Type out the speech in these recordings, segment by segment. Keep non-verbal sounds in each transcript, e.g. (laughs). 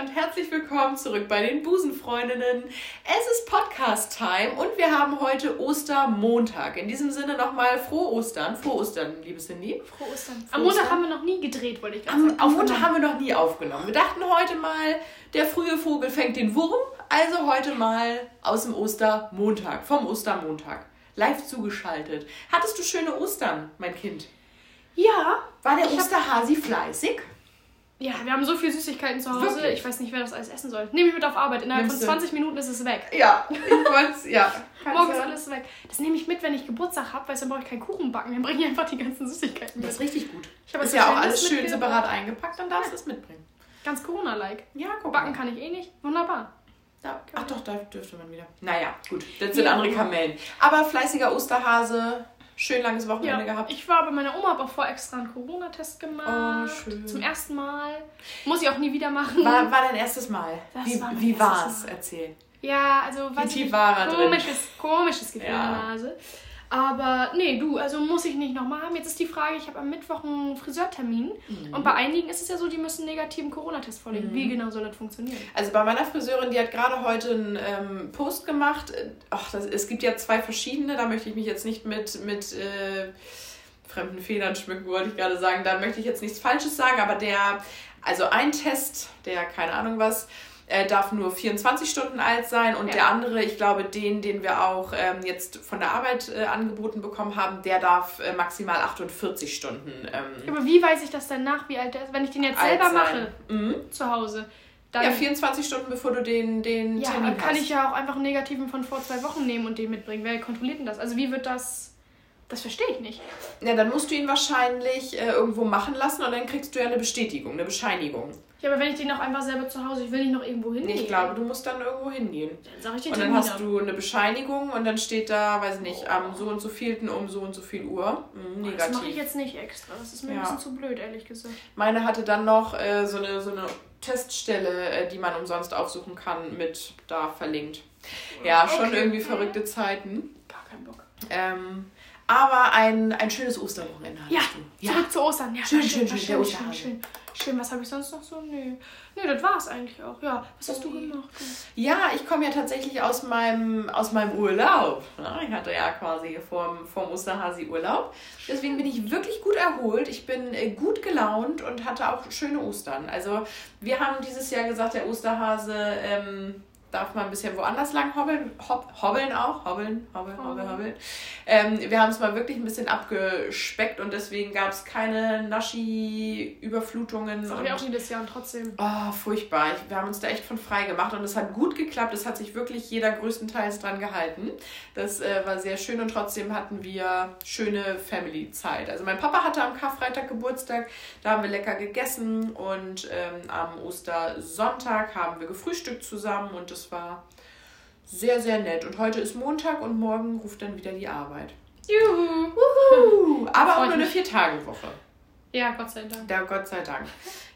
und herzlich willkommen zurück bei den Busenfreundinnen. Es ist Podcast-Time und wir haben heute Ostermontag. In diesem Sinne nochmal frohe Ostern. Frohe Ostern, liebe Cindy. Frohe Ostern. Am Montag haben wir noch nie gedreht, wollte ich gerade sagen. am Montag haben wir noch nie aufgenommen. Wir dachten heute mal, der frühe Vogel fängt den Wurm. Also heute mal aus dem Ostermontag, vom Ostermontag. Live zugeschaltet. Hattest du schöne Ostern, mein Kind? Ja. War der Osterhasi fleißig? Ja, wir haben so viele Süßigkeiten zu Hause. Wirklich? Ich weiß nicht, wer das alles essen soll. Nehme ich mit auf Arbeit. Innerhalb Nimmst du? von 20 Minuten ist es weg. Ja, ich wollte ja. (laughs) Morgen ist alles weg. Das nehme ich mit, wenn ich Geburtstag habe, weil dann brauche ich keinen Kuchen backen. Dann bringe ich einfach die ganzen Süßigkeiten Das ist mit. richtig gut. Ich habe ist ja auch alles schön separat eingepackt, dann darfst du es mitbringen. Ganz Corona-like. Ja, guck Backen kann ich eh nicht. Wunderbar. Da, ach doch, da dürfte man wieder. Naja, gut. Das sind Ja. andere Kamellen. Aber fleißiger Osterhase, schön langes Wochenende Ja, gehabt. ich war bei meiner Oma, habe auch vor extra einen Corona-Test gemacht. Oh, schön. Zum ersten Mal. Muss ich auch nie wieder machen. War, war dein erstes Mal. Das wie war wie war's? Mal. Erzähl. Ja, also tief nicht, war er drin? komisches, komisches Gefühl Ja. in der Nase. Aber nee, du, also muss ich nicht nochmal haben. Jetzt ist die Frage, ich habe am Mittwoch einen Friseurtermin Mhm. und bei einigen ist es ja so, die müssen einen negativen Corona-Test vorlegen. Wie genau soll das funktionieren? Also bei meiner Friseurin, die hat gerade heute einen ähm, Post gemacht. Ach, das, es gibt ja zwei verschiedene, da möchte ich mich jetzt nicht mit, mit äh, fremden Federn schmücken, wollte ich gerade sagen. Da möchte ich jetzt nichts Falsches sagen, aber der, also ein Test, der keine Ahnung was, äh, darf nur 24 Stunden alt sein und Ja. der andere, ich glaube, den, den wir auch ähm, jetzt von der Arbeit äh, angeboten bekommen haben, der darf äh, maximal 48 Stunden ähm, Aber wie weiß ich das denn nach, wie alt der ist? Wenn ich den jetzt selber sein. mache, Mhm. zu Hause, dann Ja, 24 Stunden bevor du den, den ja, Termin dann kann hast. ich ja auch einfach einen negativen von vor zwei Wochen nehmen und den mitbringen. Wer kontrolliert denn das? Also wie wird das... Das verstehe ich nicht. Ja, dann musst du ihn wahrscheinlich äh, irgendwo machen lassen und dann kriegst du ja eine Bestätigung, eine Bescheinigung. Ja, aber wenn ich den auch einfach selber zu Hause, ich will nicht noch irgendwo Nee, hingehen. ich glaube, du musst dann irgendwo hingehen. Dann sage ich den Und dann hast du eine Bescheinigung und dann steht da, weiß ich nicht, am so und so vielten um so und so viel Uhr. Mhm, Das mache ich negativ. jetzt nicht extra. Das ist mir Ja. ein bisschen zu blöd, ehrlich gesagt. Meine hatte dann noch äh, so, eine, so eine Teststelle, äh, die man umsonst aufsuchen kann, mit da verlinkt. Ja, schon Okay. irgendwie verrückte Zeiten. Gar keinen Bock. Ähm, aber ein, ein schönes Osterwochenende hattest Ja, du. zurück zu Ostern. Ja, Schön, schön, schön, schön, schön, schön. Schön, was habe ich sonst noch so? Nö. Nö, das war es eigentlich auch. Ja, was hast du gemacht? Ja, ich komme ja tatsächlich aus meinem, aus meinem Urlaub. Ja, Ich hatte ja quasi vorm, vorm Osterhasi Urlaub. Deswegen bin ich wirklich gut erholt. Ich bin äh, gut gelaunt und hatte auch schöne Ostern. Also wir haben dieses Jahr gesagt, der Osterhase ähm, darf mal ein bisschen woanders lang hobbeln. Hob, hobbeln auch. Hobbeln, hobbeln, hobbeln, hobbeln. Ähm, wir haben es mal wirklich ein bisschen abgespeckt und deswegen gab es keine Naschi-Überflutungen. Das und- habe ich auch jedes Jahr und trotzdem. Oh, furchtbar. Ich, wir haben uns da echt von frei gemacht und es hat gut geklappt. Es hat sich wirklich jeder größtenteils dran gehalten. Das äh, war sehr schön und trotzdem hatten wir schöne Family-Zeit. Also mein Papa hatte am Karfreitag Geburtstag, da haben wir lecker gegessen und ähm, am Ostersonntag haben wir gefrühstückt zusammen und das war sehr, sehr nett. Und heute ist Montag und morgen ruft dann wieder die Arbeit. Juhu. Wuhu. (laughs) Aber auch nur eine. Vier-Tage-Woche. Ja, Gott sei Dank. Ja, Gott sei Dank.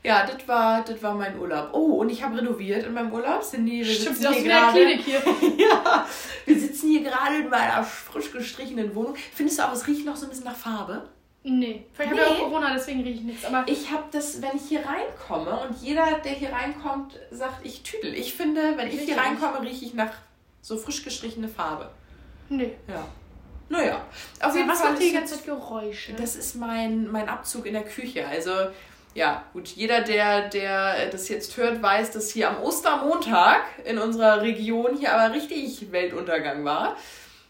Ja, das war, das war mein Urlaub. Oh, und ich habe renoviert in meinem Urlaub. Cindy, wir Stimmt, sitzen hier gerade. Klinik hier. (laughs) ja, wir sitzen hier gerade in meiner frisch gestrichenen Wohnung. Findest du auch, es riecht noch so ein bisschen nach Farbe? Nee. Vielleicht habe ich Nee. auch Corona, deswegen rieche ich nichts. Aber Ich habe das, wenn ich hier reinkomme und jeder, der hier reinkommt, sagt, ich tüdel. Ich finde, wenn ich Rieche hier reinkomme, rieche ich nach so frisch gestrichene Farbe. nee. Ja. Naja, auf Also, jeden was Fall macht die ganze Zeit Geräusche? Das ist mein, mein Abzug in der Küche. Also, ja, gut, jeder, der, der das jetzt hört, weiß, dass hier am Ostermontag in unserer Region hier aber richtig Weltuntergang war.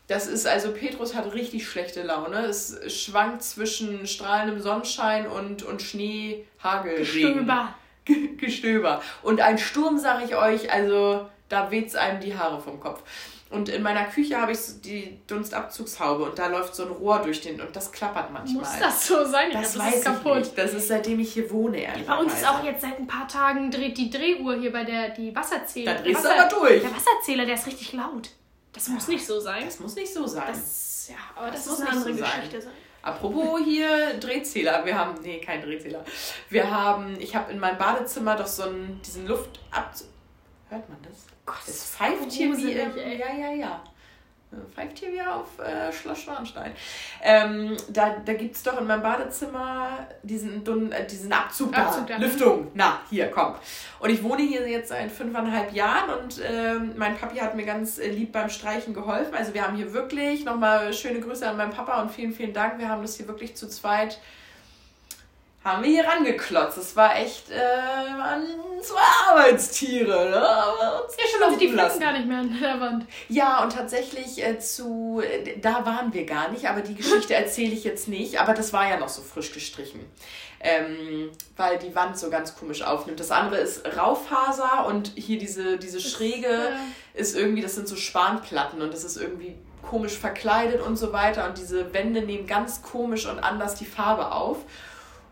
Das ist also, Petrus hat richtig schlechte Laune. Es schwankt zwischen strahlendem Sonnenschein und, und Schnee, Hagel, Regen. Gestöber. Ge- Gestöber. Und ein Sturm, sag ich euch, also da weht's einem die Haare vom Kopf. Und in meiner Küche habe ich die Dunstabzugshaube und da läuft so ein Rohr durch den und das klappert manchmal. Muss das so sein? Ich Das glaub, weiß ist kaputt. ich nicht. Das ist seitdem ich hier wohne, ehrlich Bei uns ist auch jetzt seit ein paar Tagen dreht die Drehuhr hier bei der die Wasserzähler. Da drehst du Wasser- aber durch. Der Wasserzähler, der ist richtig laut. Das muss nicht so sein. Das muss nicht so sein. Das, ja, aber das, Das muss eine andere so sein. Geschichte sein. Apropos hier Drehzähler, wir haben, nee, kein Drehzähler. Wir haben, ich habe in meinem Badezimmer doch so einen, diesen Luftabzug. Hört man das? Gott, Es pfeift hier wie im. Ja, ja, ja. Five TV auf äh, Schloss Schornstein. Ähm, da da gibt es doch in meinem Badezimmer diesen, äh, diesen Abzug, da, Abzug da. Lüftung. Na, hier, komm. Und ich wohne hier jetzt seit fünfeinhalb Jahren und äh, mein Papi hat mir ganz äh, lieb beim Streichen geholfen. Also wir haben hier wirklich, nochmal schöne Grüße an meinen Papa und vielen, vielen Dank. Wir haben das hier wirklich zu zweit haben wir hier rangeklotzt. Das war echt, äh, waren zwei Arbeitstiere. Ne? ja, schon man sieht die Flicken gar nicht mehr an der Wand. Ja, und tatsächlich äh, zu, äh, da waren wir gar nicht, aber die Geschichte (laughs) erzähle ich jetzt nicht. Aber das war ja noch so frisch gestrichen. Ähm, weil die Wand so ganz komisch aufnimmt. Das andere ist Raufaser und hier diese, diese Schräge ist, äh... ist irgendwie, das sind so Spanplatten und das ist irgendwie komisch verkleidet und so weiter. Und diese Wände nehmen ganz komisch und anders die Farbe auf.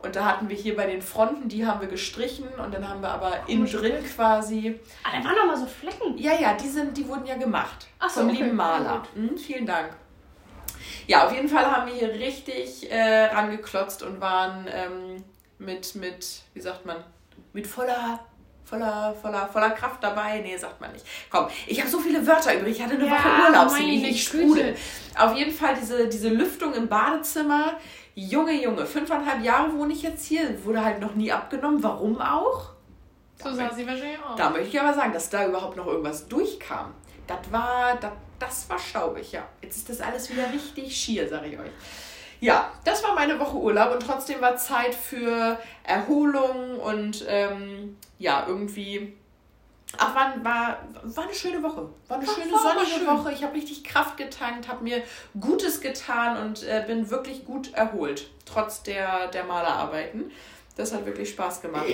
Und da hatten wir hier bei den Fronten, die haben wir gestrichen und dann haben wir aber innen drin quasi. Ah, da waren noch mal so Flecken. Ja, ja, die, sind, die wurden ja gemacht. Ach so, vom okay. lieben Maler. Mhm, vielen Dank. Ja, auf jeden Fall haben wir hier richtig äh, rangeklotzt und waren ähm, mit, mit, wie sagt man, mit voller voller, voller, voller Kraft dabei. Nee, sagt man nicht. Komm, ich habe so viele Wörter übrig. Ich hatte eine ja, Woche Urlaub. Ich, ich sprudel. Auf jeden Fall diese, diese Lüftung im Badezimmer. Junge, Junge, fünfeinhalb Jahre wohne ich jetzt hier, wurde halt noch nie abgenommen. Warum auch? So sah sie wahrscheinlich auch. Da möchte ich aber sagen, dass da überhaupt noch irgendwas durchkam. Das war, das, das war staubig, ja. Jetzt ist das alles wieder richtig schier, sage ich euch. Ja, das war meine Woche Urlaub und trotzdem war Zeit für Erholung und ähm, ja, irgendwie Ach, war, war, war eine schöne Woche. War eine Ach, schöne sonnige schön. Woche. Ich habe richtig Kraft getankt, habe mir Gutes getan und äh, bin wirklich gut erholt, trotz der, der Malerarbeiten. Das hat wirklich Spaß gemacht.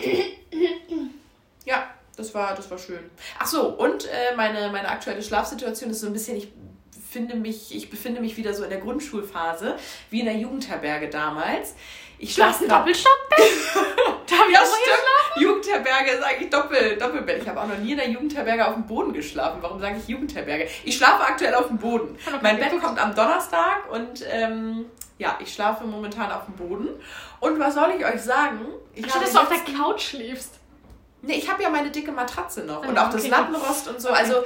ja, das war, das war schön. Ach so, und äh, meine, meine aktuelle Schlafsituation ist so ein bisschen, ich finde mich, ich befinde mich wieder so in der Grundschulphase, wie in der Jugendherberge damals. Ich schlafe ein Doppelstockbett. da (laughs) habe ich ja, auch stimmt. Jugendherberge ist eigentlich Doppel, Doppelbett. Ich habe auch noch nie in der Jugendherberge auf dem Boden geschlafen. Warum sage ich Jugendherberge? Ich schlafe aktuell auf dem Boden. Mein Bett kommt am Donnerstag und ähm, ja, ich schlafe momentan auf dem Boden. Und was soll ich euch sagen? Ich Anstatt, dass du auf der Couch schläfst. Nee, ich habe ja meine dicke Matratze noch und auch okay. das Lattenrost und so. Also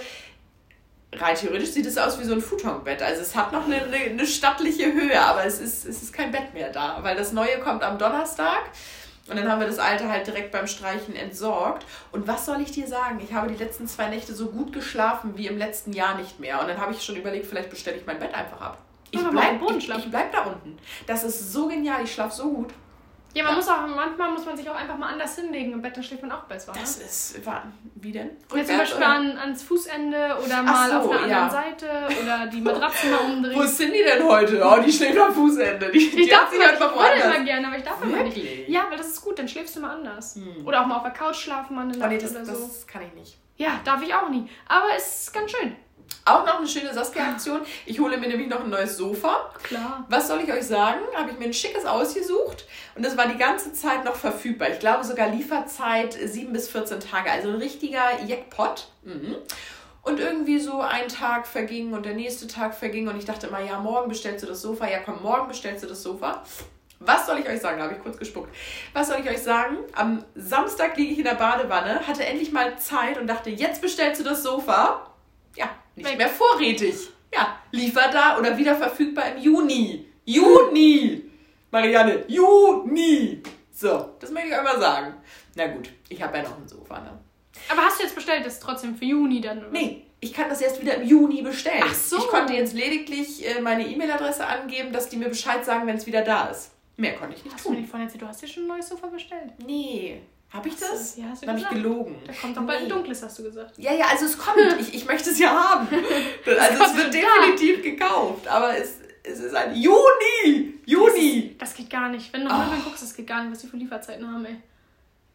rein theoretisch sieht es aus wie so ein Futonbett. Also es hat noch eine, eine, stattliche Höhe, aber es ist, es ist kein Bett mehr da, weil das neue kommt am Donnerstag. Und dann haben wir das alte halt direkt beim Streichen entsorgt. Und was soll ich dir sagen? Ich habe die letzten zwei Nächte so gut geschlafen wie im letzten Jahr nicht mehr. Und dann habe ich schon überlegt, vielleicht bestelle ich mein Bett einfach ab. Ich bleibe ich, ich bleib da unten. Das ist so genial. Ich schlafe so gut. Ja, man ja. muss auch, manchmal muss man sich auch einfach mal anders hinlegen im Bett, dann schläft man auch besser. Das ne? ist, war, wie denn? Ja, zum Beispiel an, ans Fußende oder mal so, auf einer ja. anderen Seite oder die Matratzen mal umdrehen. Wo sind die denn heute? Oh, die schläft am Fußende. Die, ich die darf nicht, ich würde immer gerne, aber ich darf immer nicht. Ja, weil das ist gut, dann schläfst du mal anders. Hm. Oder auch mal auf der Couch schlafen, mal eine Nacht oh, nee, das, oder so. das kann ich nicht. Ja, darf ich auch nie. Aber es ist ganz schön. Auch noch eine schöne Saskia-Aktion. Ich hole mir nämlich noch ein neues Sofa. Klar. Was soll ich euch sagen? Habe ich mir ein schickes ausgesucht und das war die ganze Zeit noch verfügbar. Ich glaube sogar Lieferzeit 7 bis 14 Tage. Also ein richtiger Jackpot. Mhm. Und irgendwie so ein Tag verging und der nächste Tag verging und ich dachte immer, ja, morgen bestellst du das Sofa. Ja, komm, morgen bestellst du das Sofa. Was soll ich euch sagen? Da habe ich kurz gespuckt. Was soll ich euch sagen? Am Samstag liege ich in der Badewanne, hatte endlich mal Zeit und dachte, jetzt bestellst du das Sofa. Ja, nicht mehr vorrätig. Ja, liefer da oder wieder verfügbar im Juni. Juni! Marianne, Juni! So, das möchte ich euch mal sagen. Na gut, ich habe ja noch ein Sofa, ne? Aber hast du jetzt bestellt, das trotzdem für Juni dann? Oder? Nee, ich kann das erst wieder im Juni bestellen. Ach so. Ich konnte jetzt lediglich äh, meine E-Mail-Adresse angeben, dass die mir Bescheid sagen, wenn es wieder da ist. Mehr konnte ich nicht hast tun. Hast du nicht vorhin erzählt, du hast dir schon ein neues Sofa bestellt? Nee. Habe ich das? Ja, hast du Dann habe ich gelogen. Da kommt doch bald ein dunkles, hast du gesagt. Ja, ja, also es kommt. (laughs) ich, ich möchte es ja haben. (laughs) Also es wird definitiv da. gekauft. Aber es, es ist ein Juni! Juni! Das, das geht gar nicht. Wenn du oh. guckst, das geht gar nicht, was die für Lieferzeiten haben, ey.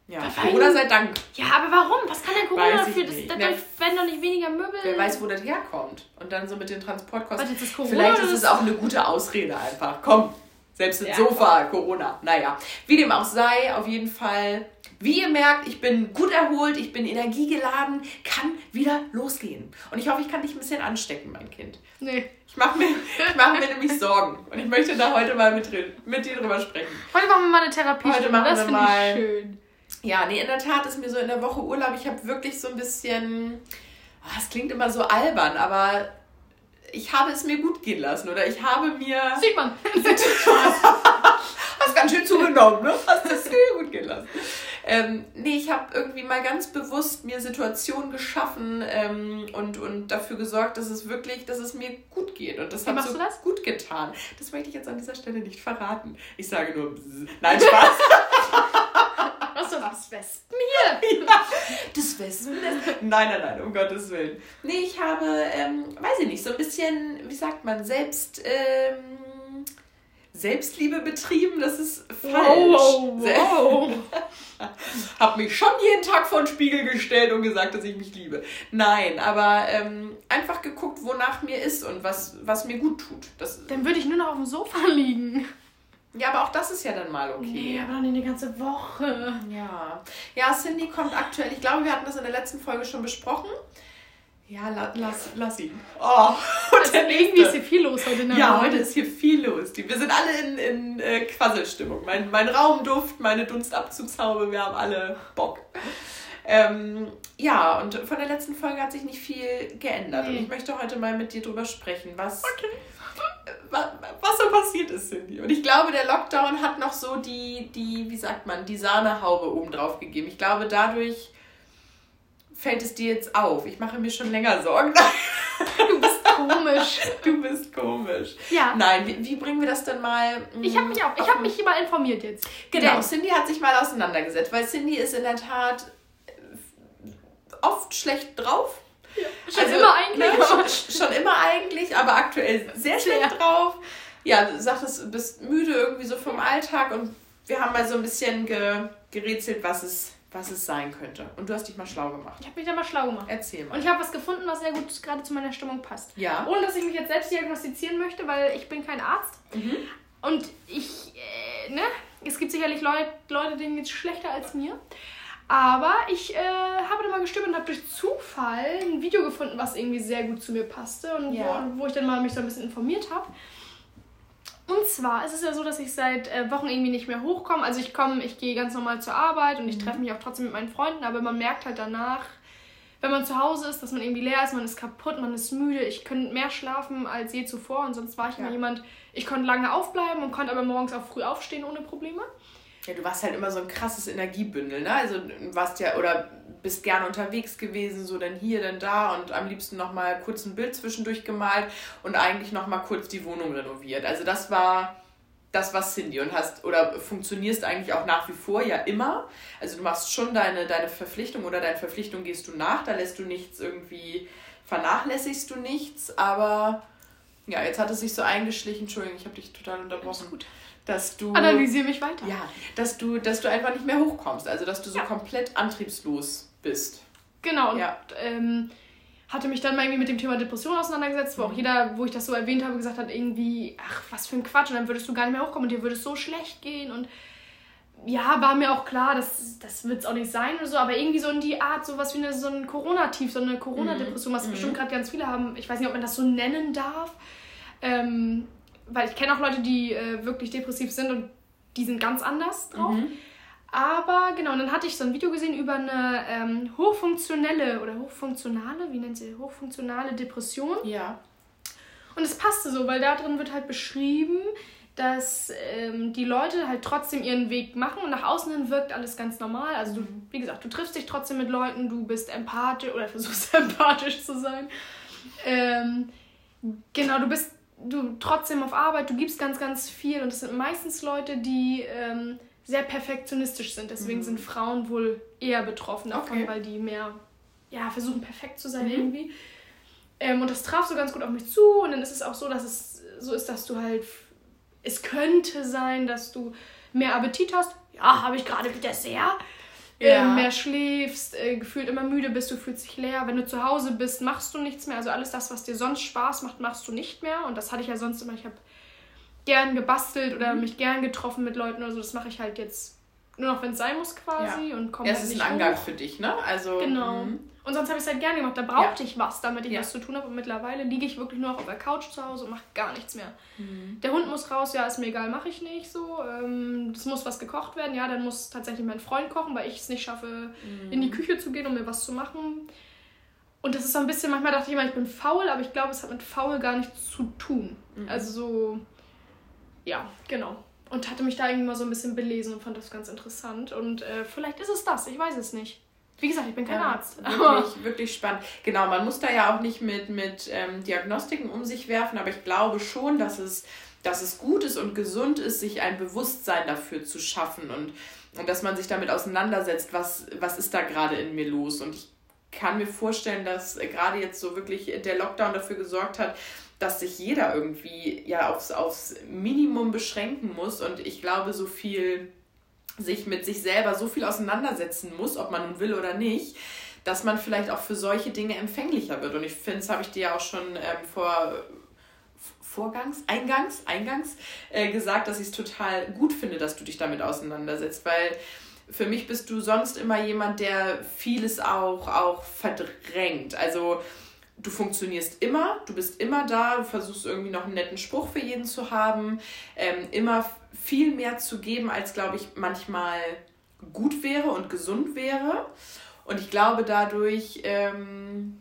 Ja, Corona sei Dank. Ja, aber warum? Was kann denn Corona dafür? Das, das, werden doch nicht weniger Möbel. Wer weiß, wo das herkommt. Und dann so mit den Transportkosten. Warte, ist Vielleicht ist es auch eine gute Ausrede einfach. Komm, selbst im ja, Sofa, Corona. Naja, wie dem auch sei, auf jeden Fall wie ihr merkt, ich bin gut erholt, ich bin energiegeladen, kann wieder losgehen. Und ich hoffe, ich kann dich ein bisschen anstecken, mein Kind. Nee. Ich mache mir, mach mir (laughs) nämlich Sorgen. Und ich möchte da heute mal mit, mit dir drüber sprechen. Heute machen wir mal eine Therapie. Heute machen das wir mal. Ich schön. Ja, nee, in der Tat ist mir so in der Woche Urlaub, ich habe wirklich so ein bisschen. Oh, es klingt immer so albern, aber ich habe es mir gut gehen lassen oder ich habe mir. Sieht man. (laughs) Hast ganz schön zugenommen, ne? Hast es mir gut gehen lassen. Ähm, nee, ich habe irgendwie mal ganz bewusst mir Situationen geschaffen ähm, und, und dafür gesorgt, dass es wirklich, dass es mir gut geht. Und das Wie hat so das? gut getan. Das möchte ich jetzt an dieser Stelle nicht verraten. Ich sage nur, nein, Spaß. Das Wespen hier? Ja, das Wespen? Nein, nein, nein, um Gottes Willen. Nee, ich habe, ähm, weiß ich nicht, so ein bisschen, wie sagt man, selbst, ähm, Selbstliebe betrieben, das ist falsch. Wow, wow. (laughs) hab mich schon jeden Tag vor den Spiegel gestellt und gesagt, dass ich mich liebe. Nein, aber ähm, einfach geguckt, wonach mir ist und was, was mir gut tut. Das, dann würde ich nur noch auf dem Sofa liegen. Ja, aber auch das ist ja dann mal okay. Nee, aber nicht eine ganze Woche. Ja. Ja, Cindy kommt aktuell, ich glaube, wir hatten das in der letzten Folge schon besprochen. Ja, la, lass, lass ihn. Oh, (laughs) und also irgendwie ist hier viel los heute in der Ja, heute ist hier viel los. Wir sind alle in, in äh, Quasselstimmung. Mein, mein Raumduft, meine Dunstabzugshaube, wir haben alle Bock. Ähm, ja, und von der letzten Folge hat sich nicht viel geändert. Nee. Und ich möchte heute mal mit dir drüber sprechen, was, okay. Was, so passiert ist, Cindy. Und ich glaube, der Lockdown hat noch so die, die wie sagt man, die Sahnehaube oben drauf gegeben. Ich glaube, dadurch fällt es dir jetzt auf? Ich mache mir schon länger Sorgen. Du bist komisch. (laughs) Du bist komisch. Ja. Nein, wie, wie bringen wir das denn mal? Ich habe mich auch, ich habe mich mal informiert jetzt. Genau, Cindy hat sich mal auseinandergesetzt, weil Cindy ist in der Tat oft schlecht drauf. Schon also, immer eigentlich. Ne, schon, schon, immer eigentlich, aber aktuell sehr schlecht drauf. Ja, du sagtest, du bist müde irgendwie so vom Alltag und wir haben mal so ein bisschen ge, gerätselt, was es was es sein könnte. Und du hast dich mal schlau gemacht. Ich habe mich da mal schlau gemacht. Erzähl mal. Und ich habe was gefunden, was sehr gut gerade zu meiner Stimmung passt. Ja. Ohne dass ich mich jetzt selbst diagnostizieren möchte, weil ich bin kein Arzt. Mhm. Und ich, äh, ne, es gibt sicherlich Leut, Leute, denen geht es schlechter als mir. Aber ich äh, habe da mal gestimmt und habe durch Zufall ein Video gefunden, was irgendwie sehr gut zu mir passte und ja. wo, wo ich dann mal mich so ein bisschen informiert habe. Und zwar ist es ja so, dass ich seit äh, Wochen irgendwie nicht mehr hochkomme. Also ich komme, ich gehe ganz normal zur Arbeit und ich mhm. treffe mich auch trotzdem mit meinen Freunden, aber man merkt halt danach, wenn man zu Hause ist, dass man irgendwie leer ist, man ist kaputt, man ist müde. Ich könnte mehr schlafen als je zuvor und sonst war ich ja. immer jemand, ich konnte lange aufbleiben und konnte aber morgens auch früh aufstehen ohne Probleme. Ja, du warst halt immer so ein krasses Energiebündel, ne? Also du warst ja oder bist gerne unterwegs gewesen, so dann hier, dann da und am liebsten nochmal kurz ein Bild zwischendurch gemalt und eigentlich nochmal kurz die Wohnung renoviert. Also das war das war Cindy und hast oder funktionierst eigentlich auch nach wie vor ja immer. Also du machst schon deine, deine Verpflichtung oder deine Verpflichtung gehst du nach, da lässt du nichts irgendwie, vernachlässigst du nichts, aber ja, jetzt hat es sich so eingeschlichen, Entschuldigung, ich habe dich total unterbrochen. Alles gut dass du. Analysiere mich weiter. Ja, dass du, dass du einfach nicht mehr hochkommst. Also dass du so ja. komplett antriebslos bist. Genau, und ja. ähm, hatte mich dann mal irgendwie mit dem Thema Depression auseinandergesetzt, wo auch mhm. jeder, wo ich das so erwähnt habe, gesagt hat, irgendwie, ach, was für ein Quatsch, und dann würdest du gar nicht mehr hochkommen und dir würde es so schlecht gehen und ja, war mir auch klar, das, das wird es auch nicht sein oder so, aber irgendwie so in die Art, sowas wie eine, so ein Corona-Tief, so eine Corona-Depression, was mhm. bestimmt gerade ganz viele haben. Ich weiß nicht, ob man das so nennen darf. Ähm, weil ich kenne auch Leute, die äh, wirklich depressiv sind und die sind ganz anders drauf. Mhm. Aber genau, und dann hatte ich so ein Video gesehen über eine ähm, hochfunktionelle oder hochfunktionale, wie nennt sie, hochfunktionale Depression. Ja. Und es passte so, weil da drin wird halt beschrieben, dass ähm, die Leute halt trotzdem ihren Weg machen und nach außen hin wirkt alles ganz normal. Also du, wie gesagt, du triffst dich trotzdem mit Leuten, du bist empathisch oder (laughs) versuchst empathisch zu sein. Ähm, genau, du bist du trotzdem auf Arbeit, du gibst ganz, ganz viel und es sind meistens Leute, die ähm, sehr perfektionistisch sind. Deswegen mhm. sind Frauen wohl eher betroffen davon, okay. weil die mehr ja, versuchen perfekt zu sein mhm. irgendwie. Ähm, und das traf so ganz gut auf mich zu und dann ist es auch so, dass es so ist, dass du halt, es könnte sein, dass du mehr Appetit hast. Ja, habe ich gerade wieder sehr ja. äh, mehr schläfst, äh, gefühlt immer müde bist, du fühlst dich leer. Wenn du zu Hause bist, machst du nichts mehr. Also alles das, was dir sonst Spaß macht, machst du nicht mehr. Und das hatte ich ja sonst immer. Ich habe gern gebastelt oder mhm. mich gern getroffen mit Leuten oder so. Das mache ich halt jetzt nur noch, wenn es sein muss quasi. Ja. Und komme ja, es halt ist ein Angang hoch. für dich, ne? Also, genau. Mh. Und sonst habe ich es halt gerne gemacht. Da brauchte ja. ich was, damit ich ja. was zu tun habe. Und mittlerweile liege ich wirklich nur noch auf der Couch zu Hause und mache gar nichts mehr. Mhm. Der Hund muss raus, ja, ist mir egal, mache ich nicht so. Ähm, es muss was gekocht werden, ja, dann muss tatsächlich mein Freund kochen, weil ich es nicht schaffe, mhm. in die Küche zu gehen, um mir was zu machen. Und das ist so ein bisschen, manchmal dachte ich immer, ich bin faul, aber ich glaube, es hat mit faul gar nichts zu tun. Mhm. Also so, ja, genau. Und hatte mich da irgendwie mal so ein bisschen belesen und fand das ganz interessant. Und äh, vielleicht ist es das, ich weiß es nicht. Wie gesagt, ich bin kein ja, Arzt. Wirklich, (laughs) wirklich spannend. Genau, man muss da ja auch nicht mit, mit ähm, Diagnostiken um sich werfen, aber ich glaube schon, dass es, dass es gut ist und gesund ist, sich ein Bewusstsein dafür zu schaffen und, und dass man sich damit auseinandersetzt, was, was ist da gerade in mir los. Und ich kann mir vorstellen, dass gerade jetzt so wirklich der Lockdown dafür gesorgt hat, dass sich jeder irgendwie ja aufs, aufs Minimum beschränken muss. Und ich glaube, so viel sich mit sich selber so viel auseinandersetzen muss, ob man nun will oder nicht, dass man vielleicht auch für solche Dinge empfänglicher wird. Und ich finde, das habe ich dir ja auch schon ähm, vor Vorgangs, Eingangs, Eingangs äh, gesagt, dass ich es total gut finde, dass du dich damit auseinandersetzt, weil für mich bist du sonst immer jemand, der vieles auch, auch verdrängt. Also du funktionierst immer, du bist immer da, du versuchst irgendwie noch einen netten Spruch für jeden zu haben, ähm, immer viel mehr zu geben, als, glaube ich, manchmal gut wäre und gesund wäre. Und ich glaube, dadurch, ähm,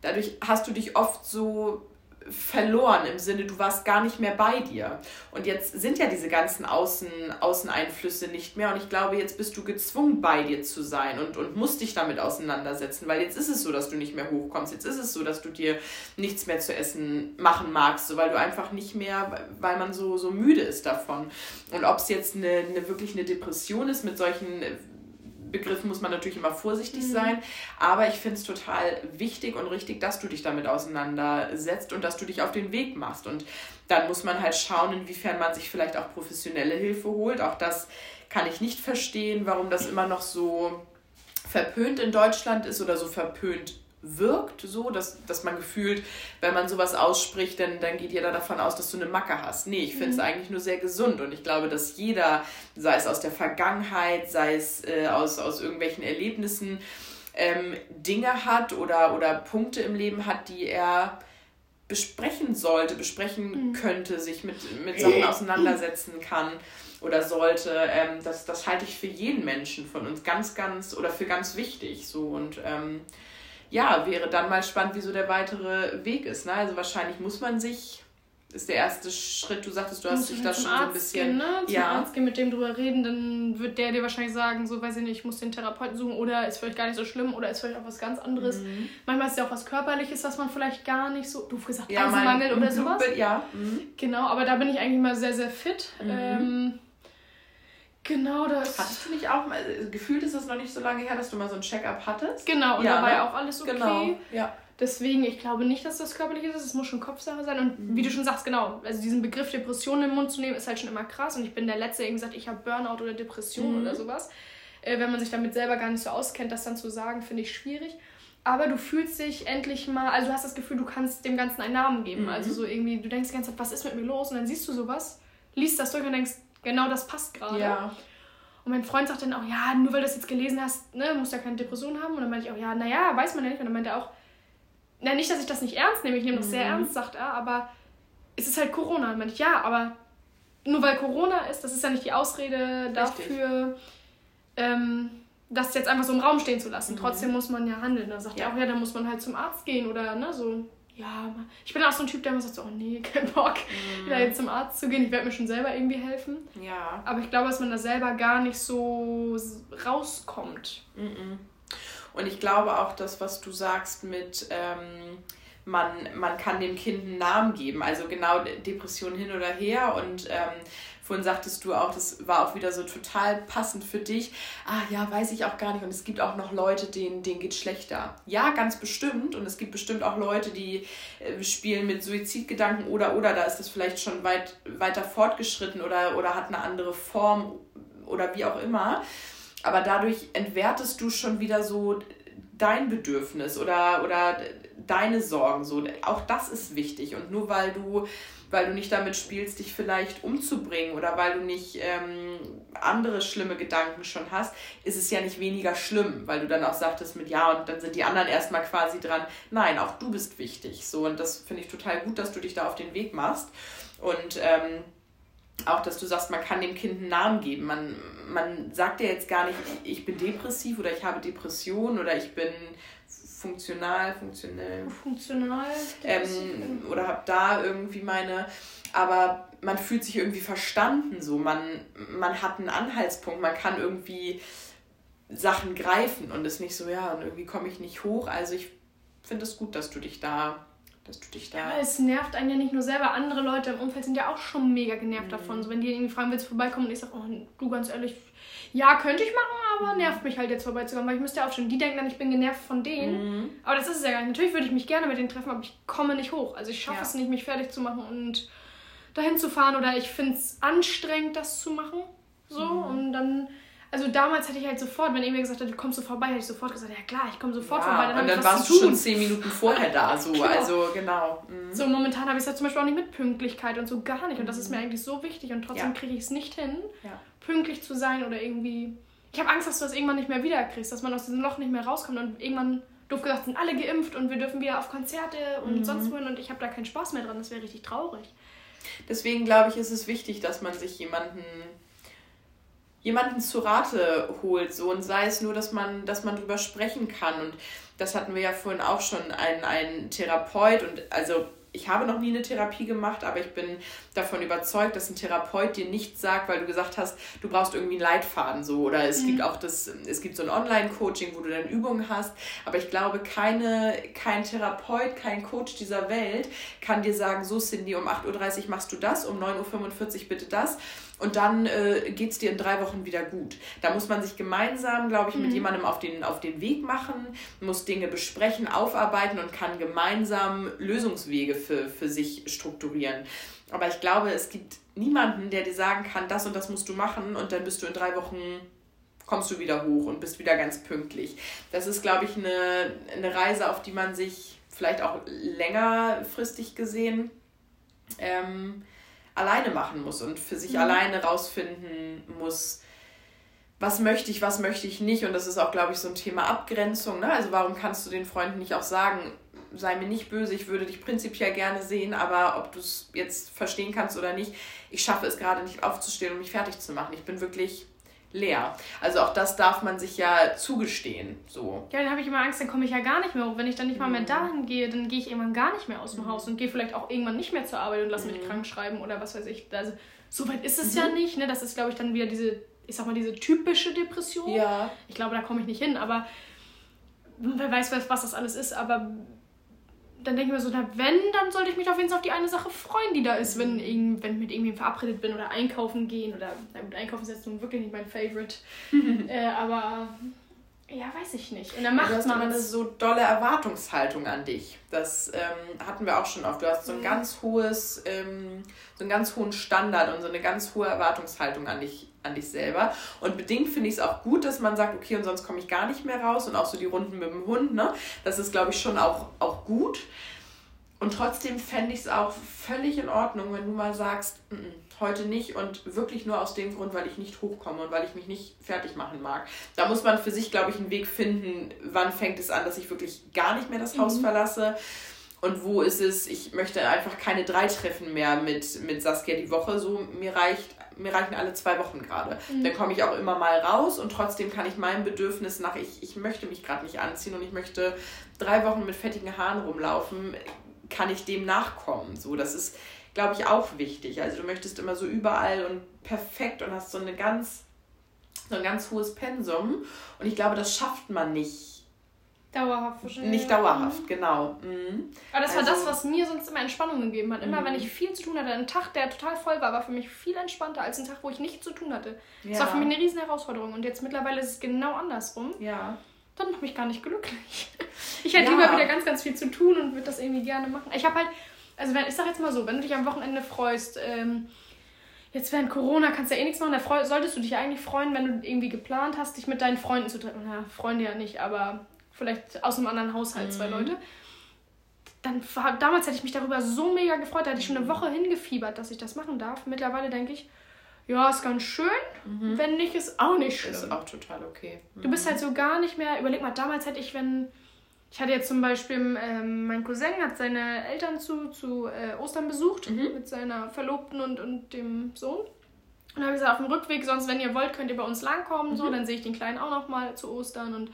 dadurch hast du dich oft so verloren im Sinne, du warst gar nicht mehr bei dir. Und jetzt sind ja diese ganzen Außen, Außeneinflüsse nicht mehr. Und ich glaube, jetzt bist du gezwungen, bei dir zu sein und, und musst dich damit auseinandersetzen, weil jetzt ist es so, dass du nicht mehr hochkommst. Jetzt ist es so, dass du dir nichts mehr zu essen machen magst, so, weil du einfach nicht mehr, weil man so, so müde ist davon. Und ob es jetzt eine, eine wirklich eine Depression ist mit solchen Begriff muss man natürlich immer vorsichtig mhm. sein. Aber ich finde es total wichtig und richtig, dass du dich damit auseinandersetzt und dass du dich auf den Weg machst. Und dann muss man halt schauen, inwiefern man sich vielleicht auch professionelle Hilfe holt. Auch das kann ich nicht verstehen, warum das immer noch so verpönt in Deutschland ist oder so verpönt wirkt, so, dass, dass man gefühlt, wenn man sowas ausspricht, dann, dann geht jeder davon aus, dass du eine Macke hast. Nee, ich finde es mhm. eigentlich nur sehr gesund und ich glaube, dass jeder, sei es aus der Vergangenheit, sei es äh, aus, aus irgendwelchen Erlebnissen, ähm, Dinge hat oder, oder Punkte im Leben hat, die er besprechen sollte, besprechen mhm. könnte, sich mit, mit Sachen auseinandersetzen kann oder sollte. Ähm, das, das halte ich für jeden Menschen von uns ganz, ganz oder für ganz wichtig. So und ähm, ja, wäre dann mal spannend, wie so der weitere Weg ist. Ne? Also wahrscheinlich muss man sich, ist der erste Schritt, du sagtest, du hast dich da schon Arzt so ein bisschen... Gehen, ne? Zum ja. Arzt gehen, mit dem drüber reden, dann wird der dir wahrscheinlich sagen, so weiß ich nicht, ich muss den Therapeuten suchen oder ist vielleicht gar nicht so schlimm oder ist vielleicht auch was ganz anderes. Mhm. Manchmal ist ja auch was Körperliches, was man vielleicht gar nicht so... Du hast gesagt, ja, Eisenmangel oder sowas. Ja. Mhm. Genau, aber da bin ich eigentlich mal sehr, sehr fit. Mhm. Ähm, Genau das. Hattest du nicht auch mal, äh, gefühlt ist es noch nicht so lange her, dass du mal so ein Check-up hattest? Genau, und ja, da war ne? ja auch alles okay. Genau, ja. Deswegen, ich glaube nicht, dass das körperlich ist, es muss schon Kopfsache sein. Und mhm. wie du schon sagst, genau, also diesen Begriff Depression im Mund zu nehmen, ist halt schon immer krass. Und ich bin der Letzte, der gesagt ich habe Burnout oder Depression mhm. oder sowas. Äh, wenn man sich damit selber gar nicht so auskennt, das dann zu sagen, finde ich schwierig. Aber du fühlst dich endlich mal, also du hast das Gefühl, du kannst dem Ganzen einen Namen geben. Mhm. Also so irgendwie, du denkst die ganze Zeit, was ist mit mir los? Und dann siehst du sowas, liest das durch und denkst, genau das passt gerade. Ja. Und mein Freund sagt dann auch, ja, nur weil du das jetzt gelesen hast, ne, musst du ja keine Depression haben. Und dann meinte ich auch, ja, naja, weiß man ja nicht. Und dann meinte er auch, na, nicht, dass ich das nicht ernst nehme, ich nehme das mhm. sehr ernst, sagt er, aber es ist halt Corona. Und dann meinte ich, ja, aber nur weil Corona ist, das ist ja nicht die Ausrede Richtig. dafür, ähm, das jetzt einfach so im Raum stehen zu lassen. Mhm. Trotzdem muss man ja handeln. Dann sagt ja. er auch, ja, dann muss man halt zum Arzt gehen oder ne, so ja, ich bin auch so ein Typ, der immer sagt so, oh nee, (laughs) kein Bock, mm. da jetzt zum Arzt zu gehen. Ich werde mir schon selber irgendwie helfen. Ja. Aber ich glaube, dass man da selber gar nicht so rauskommt. Mm Und ich glaube auch, das, was du sagst mit, ähm, man, man kann dem Kind einen Namen geben. Also genau Depression hin oder her und ähm, Vorhin sagtest du auch, das war auch wieder so total passend für dich. Ah ja, weiß ich auch gar nicht. Und es gibt auch noch Leute, denen, denen geht schlechter. Ja, ganz bestimmt. Und es gibt bestimmt auch Leute, die äh, spielen mit Suizidgedanken oder oder da ist das vielleicht schon weit, weiter fortgeschritten oder, oder hat eine andere Form oder wie auch immer. Aber dadurch entwertest du schon wieder so dein Bedürfnis oder, oder deine Sorgen. So. Auch das ist wichtig. Und nur weil du weil du nicht damit spielst, dich vielleicht umzubringen oder weil du nicht ähm, andere schlimme Gedanken schon hast, ist es ja nicht weniger schlimm, weil du dann auch sagtest mit ja und dann sind die anderen erstmal quasi dran. Nein, auch du bist wichtig. So und das finde ich total gut, dass du dich da auf den Weg machst. Und ähm, auch, dass du sagst, man kann dem Kind einen Namen geben. Man, man sagt ja jetzt gar nicht, ich bin depressiv oder ich habe Depression oder ich bin funktional, funktionell. Funktional. Ähm, oder habe da irgendwie meine. Aber man fühlt sich irgendwie verstanden so. Man, man hat einen Anhaltspunkt. Man kann irgendwie Sachen greifen und ist nicht so, ja, und irgendwie komme ich nicht hoch. Also ich finde es gut, dass du dich da dass du dich da. Ja, es nervt einen ja nicht nur selber. Andere Leute im Umfeld sind ja auch schon mega genervt mhm. davon. So, wenn die irgendwie fragen, willst du vorbeikommen? Und ich sage, oh, du ganz ehrlich, ja, könnte ich machen, aber nervt mich halt jetzt vorbeizukommen, weil ich müsste ja auch schon. Die denken dann, ich bin genervt von denen. Mhm. Aber das ist es ja gar nicht. Natürlich würde ich mich gerne mit denen treffen, aber ich komme nicht hoch. Also ich schaffe ja. es nicht, mich fertig zu machen und dahin zu fahren. Oder ich finde es anstrengend, das zu machen. So. Mhm. Und dann also damals hätte ich halt sofort, wenn irgendwer gesagt hat, du kommst so vorbei, hätte ich sofort gesagt, ja klar, ich komme sofort ja, vorbei. Dann und dann warst du schon zehn Minuten vorher da, so, (laughs) genau. also genau. Mhm. So momentan habe ich es ja zum Beispiel auch nicht mit Pünktlichkeit und so gar nicht. Und das ist mir mhm. eigentlich so wichtig und trotzdem ja. kriege ich es nicht hin, ja. pünktlich zu sein oder irgendwie. Ich habe Angst, dass du das irgendwann nicht mehr wiederkriegst, dass man aus diesem Loch nicht mehr rauskommt und irgendwann doof gesagt sind alle geimpft und wir dürfen wieder auf Konzerte und mhm. sonst wohin und ich habe da keinen Spaß mehr dran. Das wäre richtig traurig. Deswegen glaube ich, ist es wichtig, dass man sich jemanden jemanden zu Rate holt, so und sei es nur, dass man, dass man drüber sprechen kann. Und das hatten wir ja vorhin auch schon, ein, ein Therapeut und also ich habe noch nie eine Therapie gemacht, aber ich bin davon überzeugt, dass ein Therapeut dir nichts sagt, weil du gesagt hast, du brauchst irgendwie einen Leitfaden so. Oder es mhm. gibt auch das, es gibt so ein Online-Coaching, wo du dann Übungen hast, aber ich glaube, keine, kein Therapeut, kein Coach dieser Welt kann dir sagen, so Cindy, um 8.30 Uhr machst du das, um 9.45 Uhr bitte das und dann äh, geht es dir in drei Wochen wieder gut. Da muss man sich gemeinsam, glaube ich, mhm. mit jemandem auf den, auf den Weg machen, muss Dinge besprechen, aufarbeiten und kann gemeinsam Lösungswege für, für sich strukturieren. Aber ich glaube, es gibt niemanden, der dir sagen kann, das und das musst du machen und dann bist du in drei Wochen kommst du wieder hoch und bist wieder ganz pünktlich. Das ist, glaube ich, eine, eine Reise, auf die man sich vielleicht auch längerfristig gesehen ähm, alleine machen muss und für sich mhm. alleine rausfinden muss, was möchte ich, was möchte ich nicht. Und das ist auch, glaube ich, so ein Thema Abgrenzung. Ne? Also warum kannst du den Freunden nicht auch sagen, sei mir nicht böse, ich würde dich prinzipiell gerne sehen, aber ob du es jetzt verstehen kannst oder nicht, ich schaffe es gerade nicht aufzustehen und mich fertig zu machen. Ich bin wirklich leer. Also auch das darf man sich ja zugestehen. So. Ja, dann habe ich immer Angst, dann komme ich ja gar nicht mehr hoch. Wenn ich dann nicht mal mehr mhm. dahin gehe, dann gehe ich irgendwann gar nicht mehr aus dem. Haus und gehe vielleicht auch irgendwann nicht mehr zur Arbeit und lasse mich mhm. krank schreiben oder was weiß ich. Also so weit ist es mhm. ja nicht. Ne? Das ist, glaube ich, dann wieder diese, ich sag mal, diese typische Depression. Ja. Ich glaube, da komme ich nicht hin, aber wer weiß, was das alles ist, aber dann denke ich mir so, na wenn, dann sollte ich mich auf jeden Fall auf die eine Sache freuen, die da ist, wenn, wenn ich mit irgendjemandem verabredet bin oder einkaufen gehen oder, na gut, einkaufen ist jetzt nun wirklich nicht mein Favorite, (laughs) äh, aber ja, weiß ich nicht. Und dann macht also man eine so dolle Erwartungshaltung an dich. Das ähm, hatten wir auch schon oft. Du hast so ein mhm. ganz hohes, ähm, so einen ganz hohen Standard und so eine ganz hohe Erwartungshaltung an dich, an dich selber. Und bedingt finde ich es auch gut, dass man sagt, okay, und sonst komme ich gar nicht mehr raus. Und auch so die Runden mit dem Hund, ne? Das ist, glaube ich, schon auch, auch gut. Und trotzdem fände ich es auch völlig in Ordnung, wenn du mal sagst, n -n, heute nicht und wirklich nur aus dem Grund, weil ich nicht hochkomme und weil ich mich nicht fertig machen mag. Da muss man für sich, glaube ich, einen Weg finden, wann fängt es an, dass ich wirklich gar nicht mehr das Haus mhm. verlasse. Und wo ist es, ich möchte einfach keine drei Treffen mehr mit, mit Saskia die Woche. So, mir reicht, mir reichen alle zwei Wochen gerade. Mhm. Dann komme ich auch immer mal raus und trotzdem kann ich mein Bedürfnis nach, ich, ich möchte mich gerade nicht anziehen und ich möchte drei Wochen mit fettigen Haaren rumlaufen, kann ich dem nachkommen. So, das ist, glaube ich, auch wichtig. Also du möchtest immer so überall und perfekt und hast so eine ganz, so ein ganz hohes Pensum. Und ich glaube, das schafft man nicht. Dauerhaft wahrscheinlich. Nicht dauerhaft, genau. Mhm. Aber das also, war das, was mir sonst immer Entspannung gegeben hat. Immer mhm. wenn ich viel zu tun hatte, ein Tag, der total voll war, war für mich viel entspannter als ein Tag, wo ich nichts zu tun hatte. Ja. Das war für mich eine riesen Herausforderung. Und jetzt mittlerweile ist es genau andersrum. Ja dann macht mich gar nicht glücklich. (laughs) Ich hätte ja. lieber wieder ganz, ganz viel zu tun und würde das irgendwie gerne machen. Ich habe halt, also wenn, ich sag jetzt mal so, wenn du dich am Wochenende freust, ähm, jetzt während Corona kannst du ja eh nichts machen, da solltest du dich eigentlich freuen, wenn du irgendwie geplant hast, dich mit deinen Freunden zu treffen. Na, Freunde ja nicht, aber vielleicht aus einem anderen Haushalt mhm. zwei Leute. Dann damals hätte ich mich darüber so mega gefreut, da hätte ich schon eine mhm. Woche hingefiebert, dass ich das machen darf. Mittlerweile denke ich, ja, ist ganz schön. Mhm. Wenn nicht, ist auch nicht schlimm. Ist auch total okay. Mhm. Du bist halt so gar nicht mehr, überleg mal, damals hätte ich, wenn Ich hatte jetzt zum Beispiel, ähm, mein Cousin hat seine Eltern zu, zu äh, Ostern besucht mhm. mit seiner Verlobten und, und dem Sohn. Und habe gesagt, auf dem Rückweg, sonst, wenn ihr wollt, könnt ihr bei uns langkommen. Mhm. So, dann sehe ich den Kleinen auch noch mal zu Ostern. Und,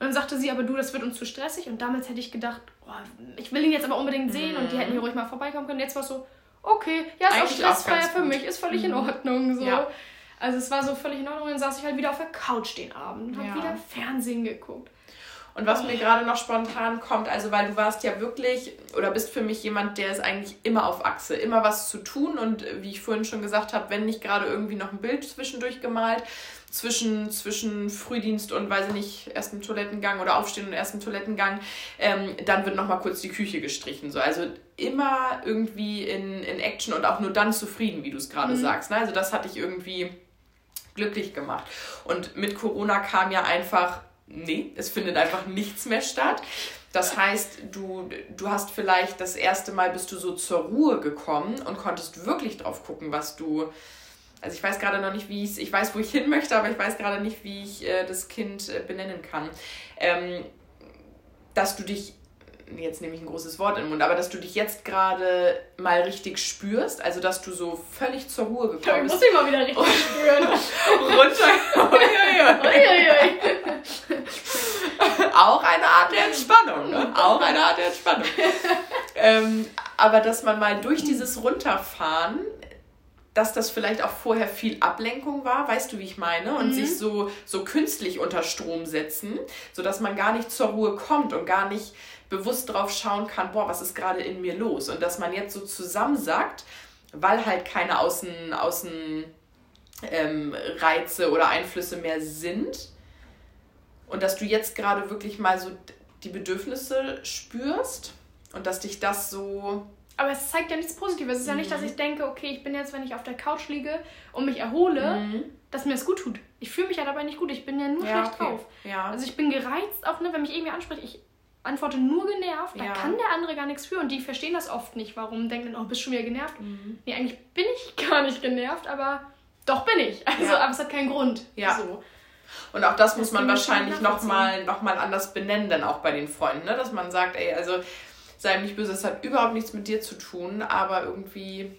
und dann sagte sie, aber du, das wird uns zu stressig. Und damals hätte ich gedacht, oh, ich will ihn jetzt aber unbedingt sehen. Mhm. Und die hätten hier ruhig mal vorbeikommen können. Jetzt war es so, okay, ja, ist Eigentlich auch stressfreier für mich, ist völlig in mhm. Ordnung. So. Ja. Also es war so völlig in Ordnung. Und dann saß ich halt wieder auf der Couch den Abend und habe wieder Fernsehen geguckt. Und was mir gerade noch spontan kommt, also weil du warst ja wirklich oder bist für mich jemand, der ist eigentlich immer auf Achse, immer was zu tun und wie ich vorhin schon gesagt habe, wenn nicht gerade irgendwie noch ein Bild zwischendurch gemalt, zwischen, zwischen Frühdienst und, weiß ich nicht, ersten Toilettengang oder Aufstehen und ersten Toilettengang, ähm, dann wird nochmal kurz die Küche gestrichen. So. Also immer irgendwie in, in Action und auch nur dann zufrieden, wie du es gerade mhm. sagst. Ne? Also das hat dich irgendwie glücklich gemacht. Und mit Corona kam ja einfach nee, es findet einfach nichts mehr statt. Das heißt, du, du hast vielleicht das erste Mal bist du so zur Ruhe gekommen und konntest wirklich drauf gucken, was du. Also ich weiß gerade noch nicht, wie ich ich weiß, wo ich hin möchte, aber ich weiß gerade nicht, wie ich äh, das Kind äh, benennen kann. Ähm, dass du dich jetzt nehme ich ein großes Wort in den Mund, aber dass du dich jetzt gerade mal richtig spürst, also dass du so völlig zur Ruhe gekommen bist. Ich muss dich mal wieder richtig spüren. Runter. (laughs) Auch eine Art der Entspannung. Ne? Auch eine Art der Entspannung. (laughs) ähm, aber dass man mal durch dieses Runterfahren dass das vielleicht auch vorher viel Ablenkung war, weißt du, wie ich meine? Und mhm. sich so, so künstlich unter Strom setzen, sodass man gar nicht zur Ruhe kommt und gar nicht bewusst drauf schauen kann, boah, was ist gerade in mir los? Und dass man jetzt so zusammensackt, weil halt keine Außen, Außen ähm, Reize oder Einflüsse mehr sind. Und dass du jetzt gerade wirklich mal so die Bedürfnisse spürst und dass dich das so. Aber es zeigt ja nichts Positives. Es ist mhm. ja nicht, dass mhm. ich denke, okay, ich bin jetzt, wenn ich auf der Couch liege und mich erhole, mhm. dass mir es gut tut. Ich fühle mich ja dabei nicht gut. Ich bin ja nur ja, schlecht okay. drauf. Ja. Also ich bin gereizt, auch ne, wenn mich irgendwie anspricht. Ich antworte nur genervt, da ja. kann der andere gar nichts für und die verstehen das oft nicht. Warum denken dann, oh, bist du schon wieder genervt? Mhm. Nee, eigentlich bin ich (laughs) gar nicht genervt, aber doch bin ich. Also, aber es hat keinen Grund. Ja. So. Und auch das, das muss man wahrscheinlich nochmal noch mal anders benennen, dann auch bei den Freunden, ne? dass man sagt, ey, also sei ihm nicht böse, es hat überhaupt nichts mit dir zu tun, aber irgendwie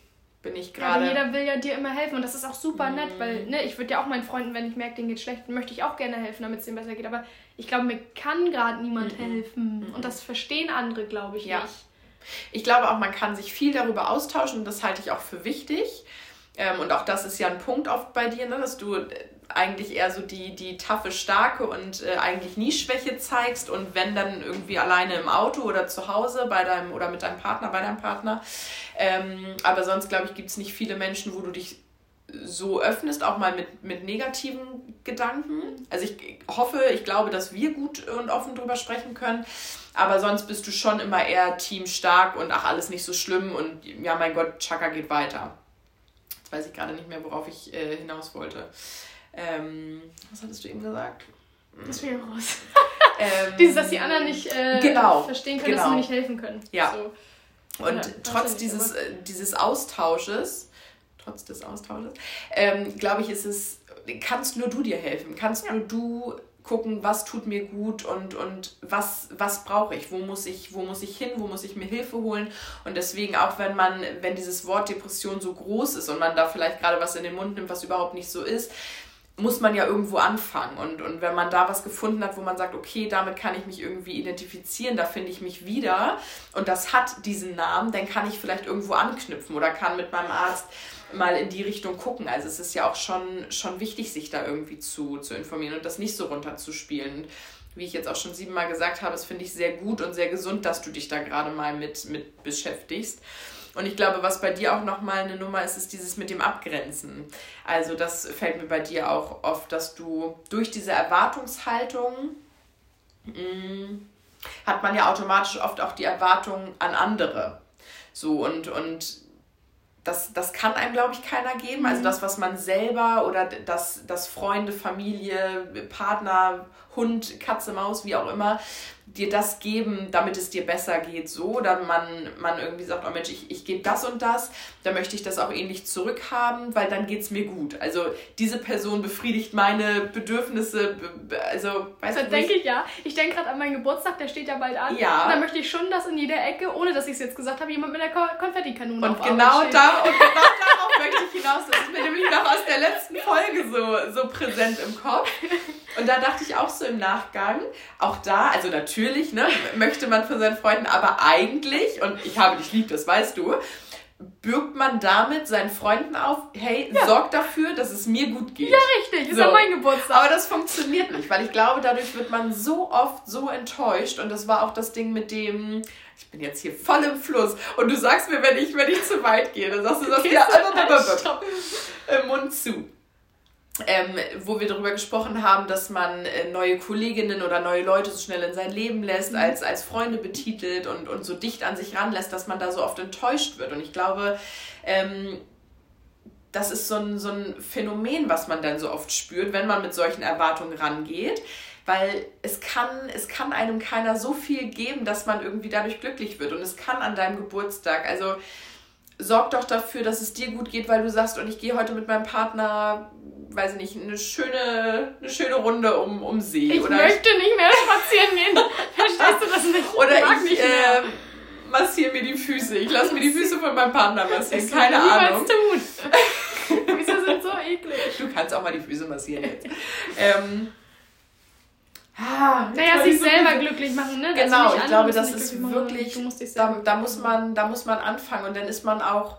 bin ich gerade. Ja, jeder will ja dir immer helfen und das ist auch super mm. nett, weil ne, ich würde ja auch meinen Freunden, wenn ich merke, denen geht schlecht, möchte ich auch gerne helfen, damit es denen besser geht. Aber ich glaube, mir kann gerade niemand mm helfen mm und das verstehen andere, glaube ich, ja. nicht. Ich glaube auch, man kann sich viel darüber austauschen und das halte ich auch für wichtig. Ähm, und auch das ist ja ein Punkt oft bei dir, ne, dass du eigentlich eher so die, die taffe, starke und äh, eigentlich nie Schwäche zeigst und wenn dann irgendwie alleine im Auto oder zu Hause bei deinem oder mit deinem Partner, bei deinem Partner. Ähm, aber sonst, glaube ich, gibt es nicht viele Menschen, wo du dich so öffnest, auch mal mit, mit negativen Gedanken. Also ich hoffe, ich glaube, dass wir gut und offen drüber sprechen können. Aber sonst bist du schon immer eher teamstark und ach, alles nicht so schlimm und ja, mein Gott, Chaka geht weiter. Jetzt weiß ich gerade nicht mehr, worauf ich äh, hinaus wollte. Ähm, was hattest du eben gesagt? Das wäre raus. (laughs) ähm, (laughs) Dieses, dass die anderen nicht äh, genau, verstehen können, genau. dass sie nicht helfen können. Ja. So. Und ja, trotz dieses, äh, dieses Austausches, trotz des Austausches, ähm, glaube ich, ist es, kannst nur du dir helfen. Kannst ja. nur du gucken, was tut mir gut und, und was, was brauche ich, wo muss ich, wo muss ich hin, wo muss ich mir Hilfe holen. Und deswegen auch wenn man, wenn dieses Wort Depression so groß ist und man da vielleicht gerade was in den Mund nimmt, was überhaupt nicht so ist, muss man ja irgendwo anfangen. Und, und wenn man da was gefunden hat, wo man sagt, okay, damit kann ich mich irgendwie identifizieren, da finde ich mich wieder und das hat diesen Namen, dann kann ich vielleicht irgendwo anknüpfen oder kann mit meinem Arzt mal in die Richtung gucken. Also es ist ja auch schon, schon wichtig, sich da irgendwie zu, zu informieren und das nicht so runterzuspielen. Wie ich jetzt auch schon siebenmal gesagt habe, das finde ich sehr gut und sehr gesund, dass du dich da gerade mal mit, mit beschäftigst. Und ich glaube, was bei dir auch nochmal eine Nummer ist, ist dieses mit dem Abgrenzen. Also das fällt mir bei dir auch oft, dass du durch diese Erwartungshaltung mh, mm, hat man ja automatisch oft auch die Erwartung an andere. So und, und das, das kann einem, glaube ich, keiner geben. Also mhm. das, was man selber oder das, das Freunde, Familie, Partner, Hund, Katze, Maus, wie auch immer, dir das geben, damit es dir besser geht, so, oder man, man irgendwie sagt, oh Mensch, ich, ich gebe das und das, da möchte ich das auch ähnlich zurückhaben, weil dann geht es mir gut. Also diese Person befriedigt meine Bedürfnisse, also, weißt du, denke ich ja. Ich denke gerade an meinen Geburtstag, der steht ja bald an. Ja. Und da möchte ich schon, dass in jeder Ecke, ohne dass ich es jetzt gesagt habe, jemand mit einer Konfettikanone und genau da Und genau darauf möchte ich hinaus. Das ist mir nämlich noch aus der letzten Folge so, so präsent im Kopf. Und da dachte ich auch so im Nachgang, auch da, also natürlich, ne, möchte man von seinen Freunden, aber eigentlich, und ich habe dich lieb, das weißt du, bürgt man damit seinen Freunden auf, hey, ja. sorg dafür, dass es mir gut geht. Ja, richtig, ist so. ja mein Geburtstag. Aber das funktioniert nicht, weil ich glaube, dadurch wird man so oft so enttäuscht und das war auch das Ding mit dem, ich bin jetzt hier voll im Fluss und du sagst mir, wenn ich, wenn ich zu weit gehe, dann sagst du das ja, äh, Mund zu ähm, wo wir darüber gesprochen haben, dass man äh, neue Kolleginnen oder neue Leute so schnell in sein Leben lässt, mhm. als, als Freunde betitelt und, und so dicht an sich ranlässt, dass man da so oft enttäuscht wird. Und ich glaube, ähm, das ist so ein, so ein Phänomen, was man dann so oft spürt, wenn man mit solchen Erwartungen rangeht. Weil es kann, es kann einem keiner so viel geben, dass man irgendwie dadurch glücklich wird. Und es kann an deinem Geburtstag, also sorg doch dafür, dass es dir gut geht, weil du sagst, und ich gehe heute mit meinem Partner weiß ich nicht, eine schöne, eine schöne Runde um, um See. Ich oder möchte nicht mehr spazieren gehen. (laughs) Verstehst du das nicht? Oder ich, ich äh, massiere mir die Füße. Ich lasse mir die Füße von meinem Partner massieren. Keine Ahnung. tun. (laughs) (laughs) Füße sind so eklig. Du kannst auch mal die Füße massieren jetzt. ähm, Ah, naja, sich selber glücklich machen, ne? Genau, ich glaube, das ist wirklich, da, da, muss man, da muss man anfangen und dann ist man auch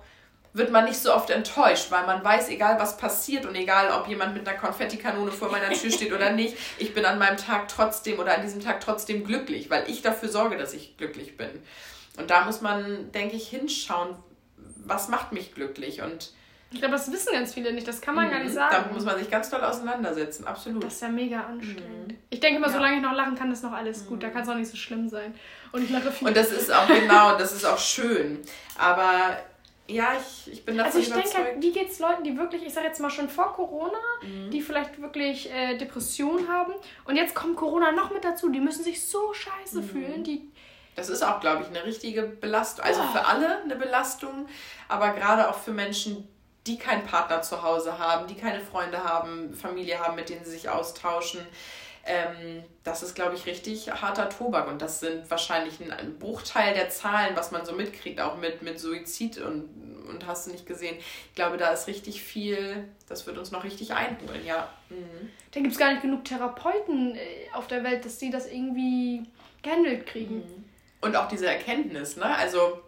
wird man nicht so oft enttäuscht, weil man weiß, egal was passiert und egal, ob jemand mit einer Konfettikanone vor meiner Tür steht oder nicht, ich bin an meinem Tag trotzdem oder an diesem Tag trotzdem glücklich, weil ich dafür sorge, dass ich glücklich bin. Und da muss man, denke ich, hinschauen, was macht mich glücklich und ich glaube, das wissen ganz viele nicht. Das kann man mhm. gar nicht mhm. sagen. Da muss man sich ganz toll auseinandersetzen, absolut. Das ist ja mega anstrengend. Mhm. Ich denke immer, ja. solange ich noch lachen kann, ist noch alles gut. Da mhm. kann es auch nicht so schlimm sein. Und ich lache viel. Und das ist auch genau, das ist auch schön. Aber ja, ich, ich bin davon Also ich überzeugt. denke, halt, wie geht es Leuten, die wirklich, ich sage jetzt mal schon vor Corona, mhm. die vielleicht wirklich äh, Depressionen haben und jetzt kommt Corona noch mit dazu, die müssen sich so scheiße mhm. fühlen, die das ist auch, glaube ich, eine richtige Belastung. Also oh. für alle eine Belastung, aber gerade auch für Menschen, die keinen Partner zu Hause haben, die keine Freunde haben, Familie haben, mit denen sie sich austauschen. Ähm, das ist, glaube ich, richtig harter Tobak und das sind wahrscheinlich ein Bruchteil der Zahlen, was man so mitkriegt, auch mit, mit Suizid und, und hast du nicht gesehen. Ich glaube, da ist richtig viel, das wird uns noch richtig einholen, ja. Mhm. Da gibt es gar nicht genug Therapeuten äh, auf der Welt, dass die das irgendwie gehandelt kriegen. Mhm. Und auch diese Erkenntnis, ne? Also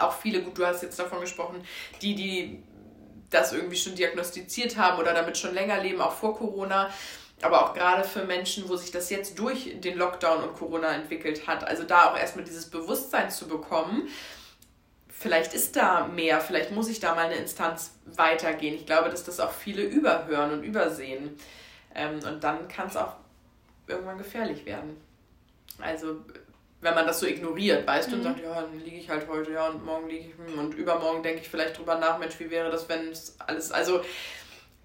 auch viele, gut, du hast jetzt davon gesprochen, die, die das irgendwie schon diagnostiziert haben oder damit schon länger leben, auch vor Corona aber auch gerade für Menschen, wo sich das jetzt durch den Lockdown und Corona entwickelt hat, also da auch erstmal dieses Bewusstsein zu bekommen, vielleicht ist da mehr, vielleicht muss ich da mal eine Instanz weitergehen. Ich glaube, dass das auch viele überhören und übersehen. Ähm, und dann kann es auch irgendwann gefährlich werden. Also, wenn man das so ignoriert, weißt mhm. du, und sagt, ja, dann liege ich halt heute, ja, und morgen liege ich, hm, und übermorgen denke ich vielleicht drüber nach, Mensch, wie wäre das, wenn es alles, also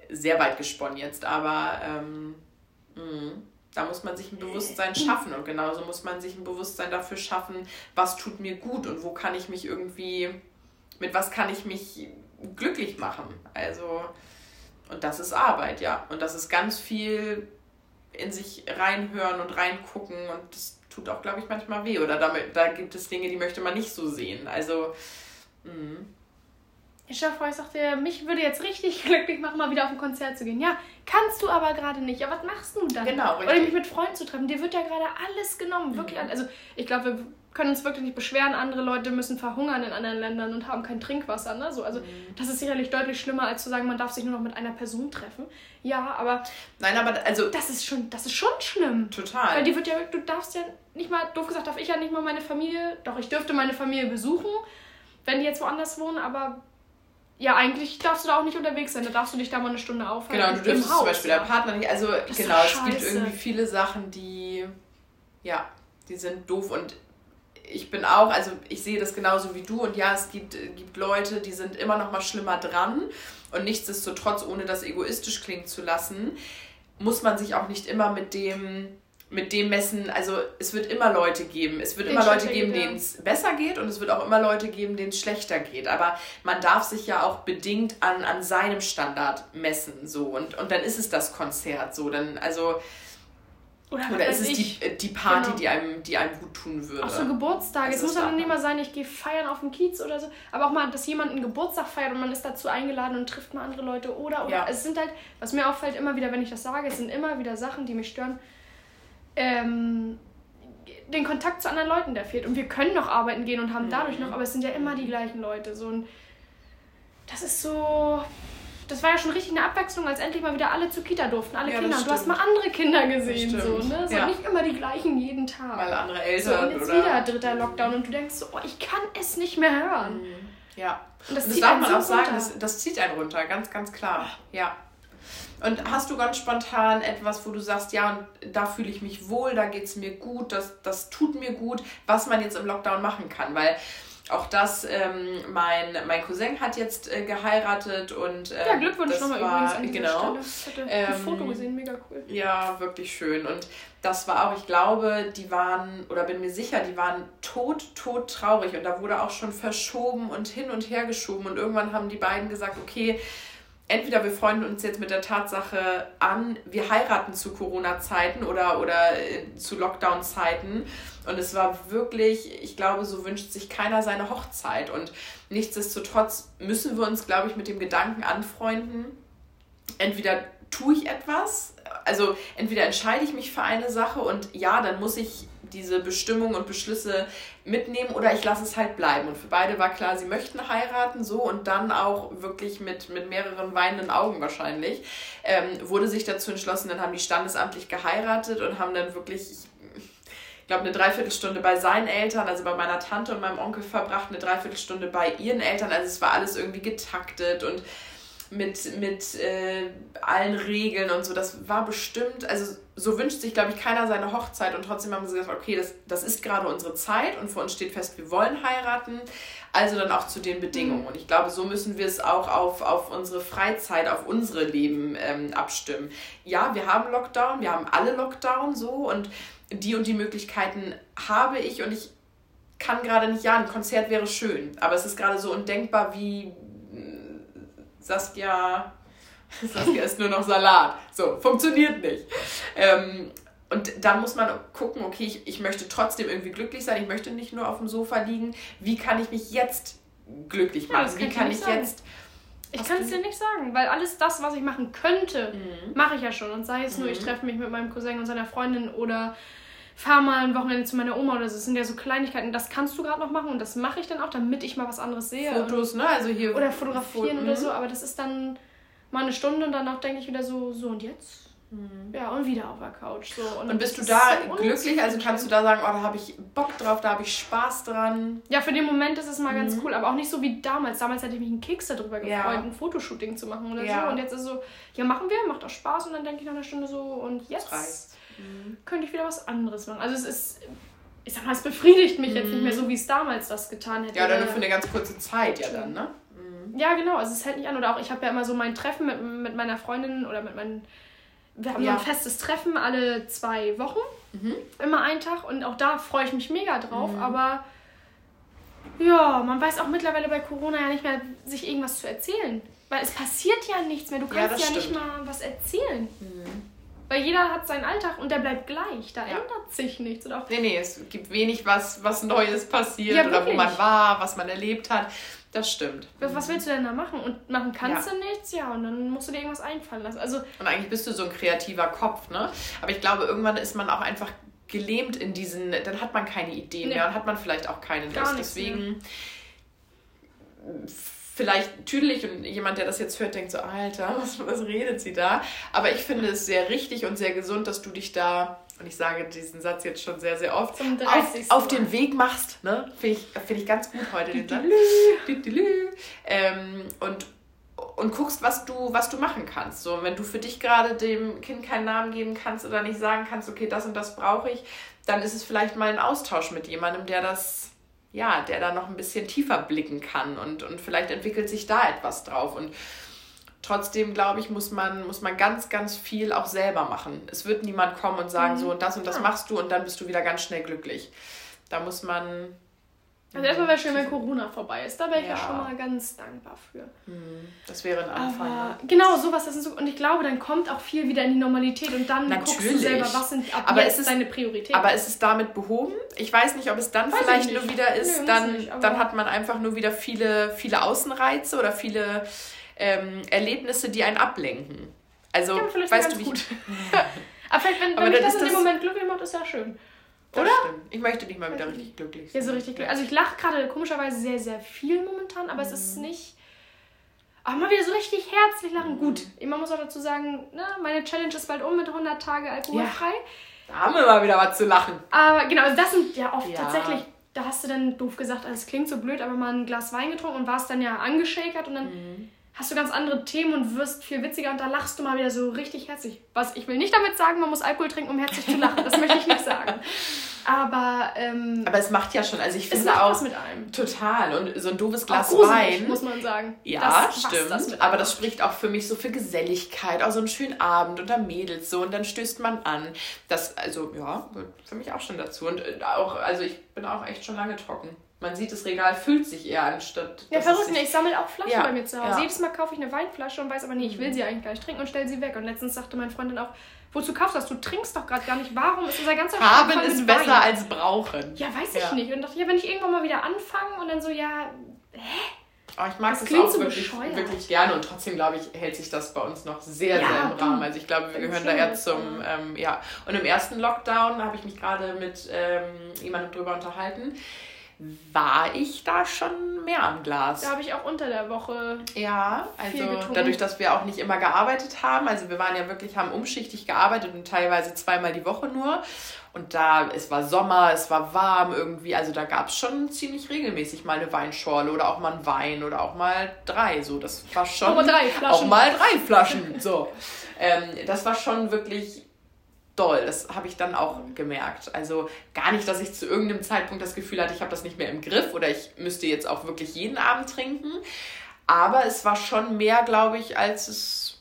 sehr weit gesponnen jetzt, aber ähm, Mhm. Da muss man sich ein Bewusstsein schaffen und genauso muss man sich ein Bewusstsein dafür schaffen, was tut mir gut und wo kann ich mich irgendwie, mit was kann ich mich glücklich machen. Also, und das ist Arbeit, ja. Und das ist ganz viel in sich reinhören und reingucken und das tut auch, glaube ich, manchmal weh. Oder damit, da gibt es Dinge, die möchte man nicht so sehen. Also, mh. Chefreich sagte, mich würde jetzt richtig (laughs) glücklich machen, mal wieder auf ein Konzert zu gehen. Ja, kannst du aber gerade nicht. Ja, was machst du dann? Genau, richtig. Oder mich mit Freunden zu treffen. Dir wird ja gerade alles genommen. Wirklich. Also, ich glaube, wir können uns wirklich nicht beschweren. Andere Leute müssen verhungern in anderen Ländern und haben kein Trinkwasser. Ne? So, also, mhm. das ist sicherlich deutlich schlimmer, als zu sagen, man darf sich nur noch mit einer Person treffen. Ja, aber. Nein, aber also. Das ist schon, das ist schon schlimm. Total. Weil die wird ja, du darfst ja nicht mal, doof gesagt, darf ich ja nicht mal meine Familie. Doch, ich dürfte meine Familie besuchen, wenn die jetzt woanders wohnen, aber ja, eigentlich darfst du da auch nicht unterwegs sein. Da darfst du dich da mal eine Stunde aufhalten. Genau, du dürftest zum Beispiel der Partner nicht. Also genau, es gibt irgendwie viele Sachen, die ja, die sind doof und ich bin auch, also ich sehe das genauso wie du und ja, es gibt, gibt Leute, die sind immer noch mal schlimmer dran und nichtsdestotrotz, ohne das egoistisch klingen zu lassen, muss man sich auch nicht immer mit dem mit dem messen, also es wird immer Leute geben. Es wird den immer Leute geben, denen es besser geht und es wird auch immer Leute geben, denen es schlechter geht. Aber man darf sich ja auch bedingt an, an seinem Standard messen. So. Und, und dann ist es das Konzert so. Dann, also. Oder, oder ist es die, die Party, genau. die, einem, die einem gut tun würde? Auch so Geburtstage. Es muss ja nicht mal sein, ich gehe feiern auf dem Kiez oder so. Aber auch mal, dass jemand einen Geburtstag feiert und man ist dazu eingeladen und trifft mal andere Leute. Oder, oder. Ja. Es sind halt, was mir auffällt immer wieder, wenn ich das sage, es sind immer wieder Sachen, die mich stören ähm, den Kontakt zu anderen Leuten, der fehlt. Und wir können noch arbeiten gehen und haben mhm. dadurch noch, aber es sind ja immer die gleichen Leute. So ein, das ist so. Das war ja schon richtig eine Abwechslung, als endlich mal wieder alle zur Kita durften, alle ja, Kinder. Du hast mal andere Kinder gesehen, so, ne? Es ja. nicht immer die gleichen jeden Tag. Mal andere Eltern. So, und jetzt oder? wieder dritter Lockdown und du denkst so, oh, ich kann es nicht mehr hören. Mhm. Ja. Und das, und das darf man auch sagen, das, das zieht einen runter, ganz, ganz klar. Ja. Und hast du ganz spontan etwas, wo du sagst, ja, da fühle ich mich wohl, da geht es mir gut, das, das tut mir gut, was man jetzt im Lockdown machen kann? Weil auch das, ähm, mein, mein Cousin hat jetzt äh, geheiratet und. Äh, ja, Glückwunsch nochmal übrigens an genau, Stelle. Ich hatte ähm, ein Foto gesehen, mega cool. Ja, wirklich schön. Und das war auch, ich glaube, die waren, oder bin mir sicher, die waren tot, tot traurig. Und da wurde auch schon verschoben und hin und her geschoben. Und irgendwann haben die beiden gesagt, okay, entweder wir freuen uns jetzt mit der Tatsache an, wir heiraten zu Corona-Zeiten oder, oder äh, zu Lockdown-Zeiten. Und es war wirklich, ich glaube, so wünscht sich keiner seine Hochzeit. Und nichtsdestotrotz müssen wir uns, glaube ich, mit dem Gedanken anfreunden, entweder tue ich etwas, also entweder entscheide ich mich für eine Sache und ja, dann muss ich diese Bestimmungen und Beschlüsse mitnehmen oder ich lasse es halt bleiben. Und für beide war klar, sie möchten heiraten, so und dann auch wirklich mit, mit mehreren weinenden Augen wahrscheinlich, ähm, wurde sich dazu entschlossen, dann haben die standesamtlich geheiratet und haben dann wirklich, ich glaube, eine Dreiviertelstunde bei seinen Eltern, also bei meiner Tante und meinem Onkel verbracht, eine Dreiviertelstunde bei ihren Eltern. Also es war alles irgendwie getaktet und mit, mit äh, allen Regeln und so. Das war bestimmt, also so wünscht sich, glaube ich, keiner seine Hochzeit und trotzdem haben sie gesagt, okay, das, das ist gerade unsere Zeit und für uns steht fest, wir wollen heiraten, also dann auch zu den Bedingungen. Mhm. Und ich glaube, so müssen wir es auch auf, auf unsere Freizeit, auf unsere Leben ähm, abstimmen. Ja, wir haben Lockdown, wir haben alle Lockdown so und die und die Möglichkeiten habe ich und ich kann gerade nicht, ja, ein Konzert wäre schön, aber es ist gerade so undenkbar, wie Saskia, Saskia ist nur noch Salat. So, funktioniert nicht. Ähm, und dann muss man gucken, okay, ich, ich möchte trotzdem irgendwie glücklich sein, ich möchte nicht nur auf dem Sofa liegen. Wie kann ich mich jetzt glücklich machen? Ja, Wie kann ich sagen. jetzt. Ich kann es dir nicht sagen, weil alles das, was ich machen könnte, mhm. mache ich ja schon. Und sei es mhm. nur, ich mhm. treffe mich mit meinem Cousin und seiner Freundin oder fahr mal ein Wochenende zu meiner Oma oder so. Das sind ja so Kleinigkeiten. Das kannst du gerade noch machen und das mache ich dann auch, damit ich mal was anderes sehe. Fotos, ne? Also hier. Oder fotografieren oder so. Aber das ist dann mal eine Stunde und danach denke ich wieder so, so und jetzt? Mhm. Ja, und wieder auf der Couch. So. Und, und bist du da so glücklich? Also kannst du da sagen, oh, da habe ich Bock drauf, da habe ich Spaß dran? Ja, für den Moment ist es mal mhm. ganz cool, aber auch nicht so wie damals. Damals hätte ich mich einen Keks darüber gefreut, ja. ein Fotoshooting zu machen oder ja. so. Und jetzt ist es so, ja, machen wir, macht auch Spaß. Und dann denke ich nach einer Stunde so, und jetzt mhm. könnte ich wieder was anderes machen. Also es ist, ich sag mal, es befriedigt mich mhm. jetzt nicht mehr so, mhm. wie es damals das getan hätte. Ja, oder nur für eine ganz kurze Zeit ja dann, ne? Mhm. Ja, genau. Also es hält nicht an. Oder auch, ich habe ja immer so mein Treffen mit, mit meiner Freundin oder mit meinen wir haben ja. ein festes Treffen alle zwei Wochen, mhm. immer einen Tag und auch da freue ich mich mega drauf, mhm. aber ja, man weiß auch mittlerweile bei Corona ja nicht mehr, sich irgendwas zu erzählen. Weil es passiert ja nichts mehr. Du kannst ja, ja nicht mal was erzählen. Mhm. Weil jeder hat seinen Alltag und der bleibt gleich. Da ja. ändert sich nichts. Oder auch nee, nee, es gibt wenig, was, was Neues passiert ja, oder wo man war, was man erlebt hat. Das stimmt. Was willst du denn da machen? Und machen kannst ja. du nichts, ja, und dann musst du dir irgendwas einfallen lassen. Also, und eigentlich bist du so ein kreativer Kopf, ne? Aber ich glaube, irgendwann ist man auch einfach gelähmt in diesen, dann hat man keine Ideen nee. mehr und hat man vielleicht auch keine Lust. Deswegen vielleicht tüdelig und jemand, der das jetzt hört, denkt so, Alter, (laughs) was, was redet sie da? Aber ich finde es sehr richtig und sehr gesund, dass du dich da, und ich sage diesen Satz jetzt schon sehr, sehr oft, auf, auf den Weg machst. Ne? Finde ich, find ich ganz gut heute den Satz. ähm, und, und guckst, was du, was du machen kannst. So, wenn du für dich gerade dem Kind keinen Namen geben kannst oder nicht sagen kannst, okay, das und das brauche ich, dann ist es vielleicht mal ein Austausch mit jemandem, der das ja, der da noch ein bisschen tiefer blicken kann und, und vielleicht entwickelt sich da etwas drauf. Und Trotzdem, glaube ich, muss man, muss man ganz, ganz viel auch selber machen. Es wird niemand kommen und sagen, mhm. so und das und das ja. machst du und dann bist du wieder ganz schnell glücklich. Da muss man also erstmal wäre schön, wenn Corona vorbei ist. Da wäre ich ja. ja. schon mal ganz dankbar für. Hm, das wäre ein Anfang. Aber, ne? Genau, sowas. Ist so, und ich glaube, dann kommt auch viel wieder in die Normalität und dann Natürlich. guckst du selber, was sind ab aber jetzt ist, deine Prioritäten. Aber ist es damit behoben? Ich weiß nicht, ob es dann weiß vielleicht nur wieder ist. Nee, dann, nicht, dann hat man einfach nur wieder viele, viele Außenreize oder viele ähm, Erlebnisse, die einen ablenken. Also, ja, weißt du, wie gut. (laughs) aber vielleicht, wenn, (laughs) wenn mich das in dem Moment glücklich macht, ist ja schön. Das Oder? Stimmt. Ich möchte dich mal wieder richtig glücklich sein. Ja, so richtig glücklich. Also ich lache gerade komischerweise sehr, sehr viel momentan, aber mhm. es ist mhm. nicht. Aber mal wieder so richtig herzlich lachen. Mhm. Gut, man muss auch dazu sagen, ne, meine Challenge ist bald um mit 100 Tage alkoholfrei. Ja. Da haben wir mal wieder was zu lachen. Aber genau, also das sind ja oft ja. tatsächlich, da hast du dann doof gesagt, es klingt so blöd, aber mal ein Glas Wein getrunken und warst dann ja angeschakert und dann mhm. Hast du ganz andere Themen und wirst viel witziger und da lachst du mal wieder so richtig herzlich. Was ich will nicht damit sagen, man muss Alkohol trinken, um herzlich zu lachen. Das möchte ich nicht sagen. (laughs) Aber, ähm, aber es macht ja schon, also ich finde auch mit einem. total und so ein doofes Glas Wein, muss man sagen. Ja, das stimmt. Das aber das spricht auch für mich so für Geselligkeit, auch so einen schönen Abend unter Mädels so und dann stößt man an. Das also ja, für mich auch schon dazu und äh, auch also ich bin auch echt schon lange trocken. Man sieht, das Regal füllt sich eher anstatt. Ja, verrückt, ne? Ich sammle auch Flaschen ja, bei mir zu Hause. Ja. Jedes Mal kaufe ich eine Weinflasche und weiß aber, nee, ich will mhm. sie eigentlich gleich trinken und stelle sie weg. Und letztens sagte mein Freund dann auch, Wozu kaufst du das? Du trinkst doch gerade gar nicht. Warum ist unser ganzer Haben Schrank ist besser Wein? als brauchen. Ja, weiß ich ja. nicht. Und dachte, ja, wenn ich irgendwann mal wieder anfange und dann so, ja, hä? Oh, ich mag das, das auch so wirklich, wirklich gerne und trotzdem, glaube ich, hält sich das bei uns noch sehr, ja, sehr im Rahmen. Also ich glaube, wir gehören da eher zum, ähm, ja. Und im ersten Lockdown habe ich mich gerade mit ähm, jemandem drüber unterhalten war ich da schon mehr am Glas. Da habe ich auch unter der Woche. Ja, also dadurch, dass wir auch nicht immer gearbeitet haben, also wir waren ja wirklich, haben umschichtig gearbeitet und teilweise zweimal die Woche nur. Und da, es war Sommer, es war warm irgendwie, also da gab es schon ziemlich regelmäßig mal eine Weinschorle oder auch mal einen Wein oder auch mal drei. So, das war schon. Auch mal drei Flaschen. Auch mal drei Flaschen. so. Ähm, das war schon wirklich doll. Das habe ich dann auch gemerkt. Also gar nicht, dass ich zu irgendeinem Zeitpunkt das Gefühl hatte, ich habe das nicht mehr im Griff oder ich müsste jetzt auch wirklich jeden Abend trinken. Aber es war schon mehr, glaube ich, als es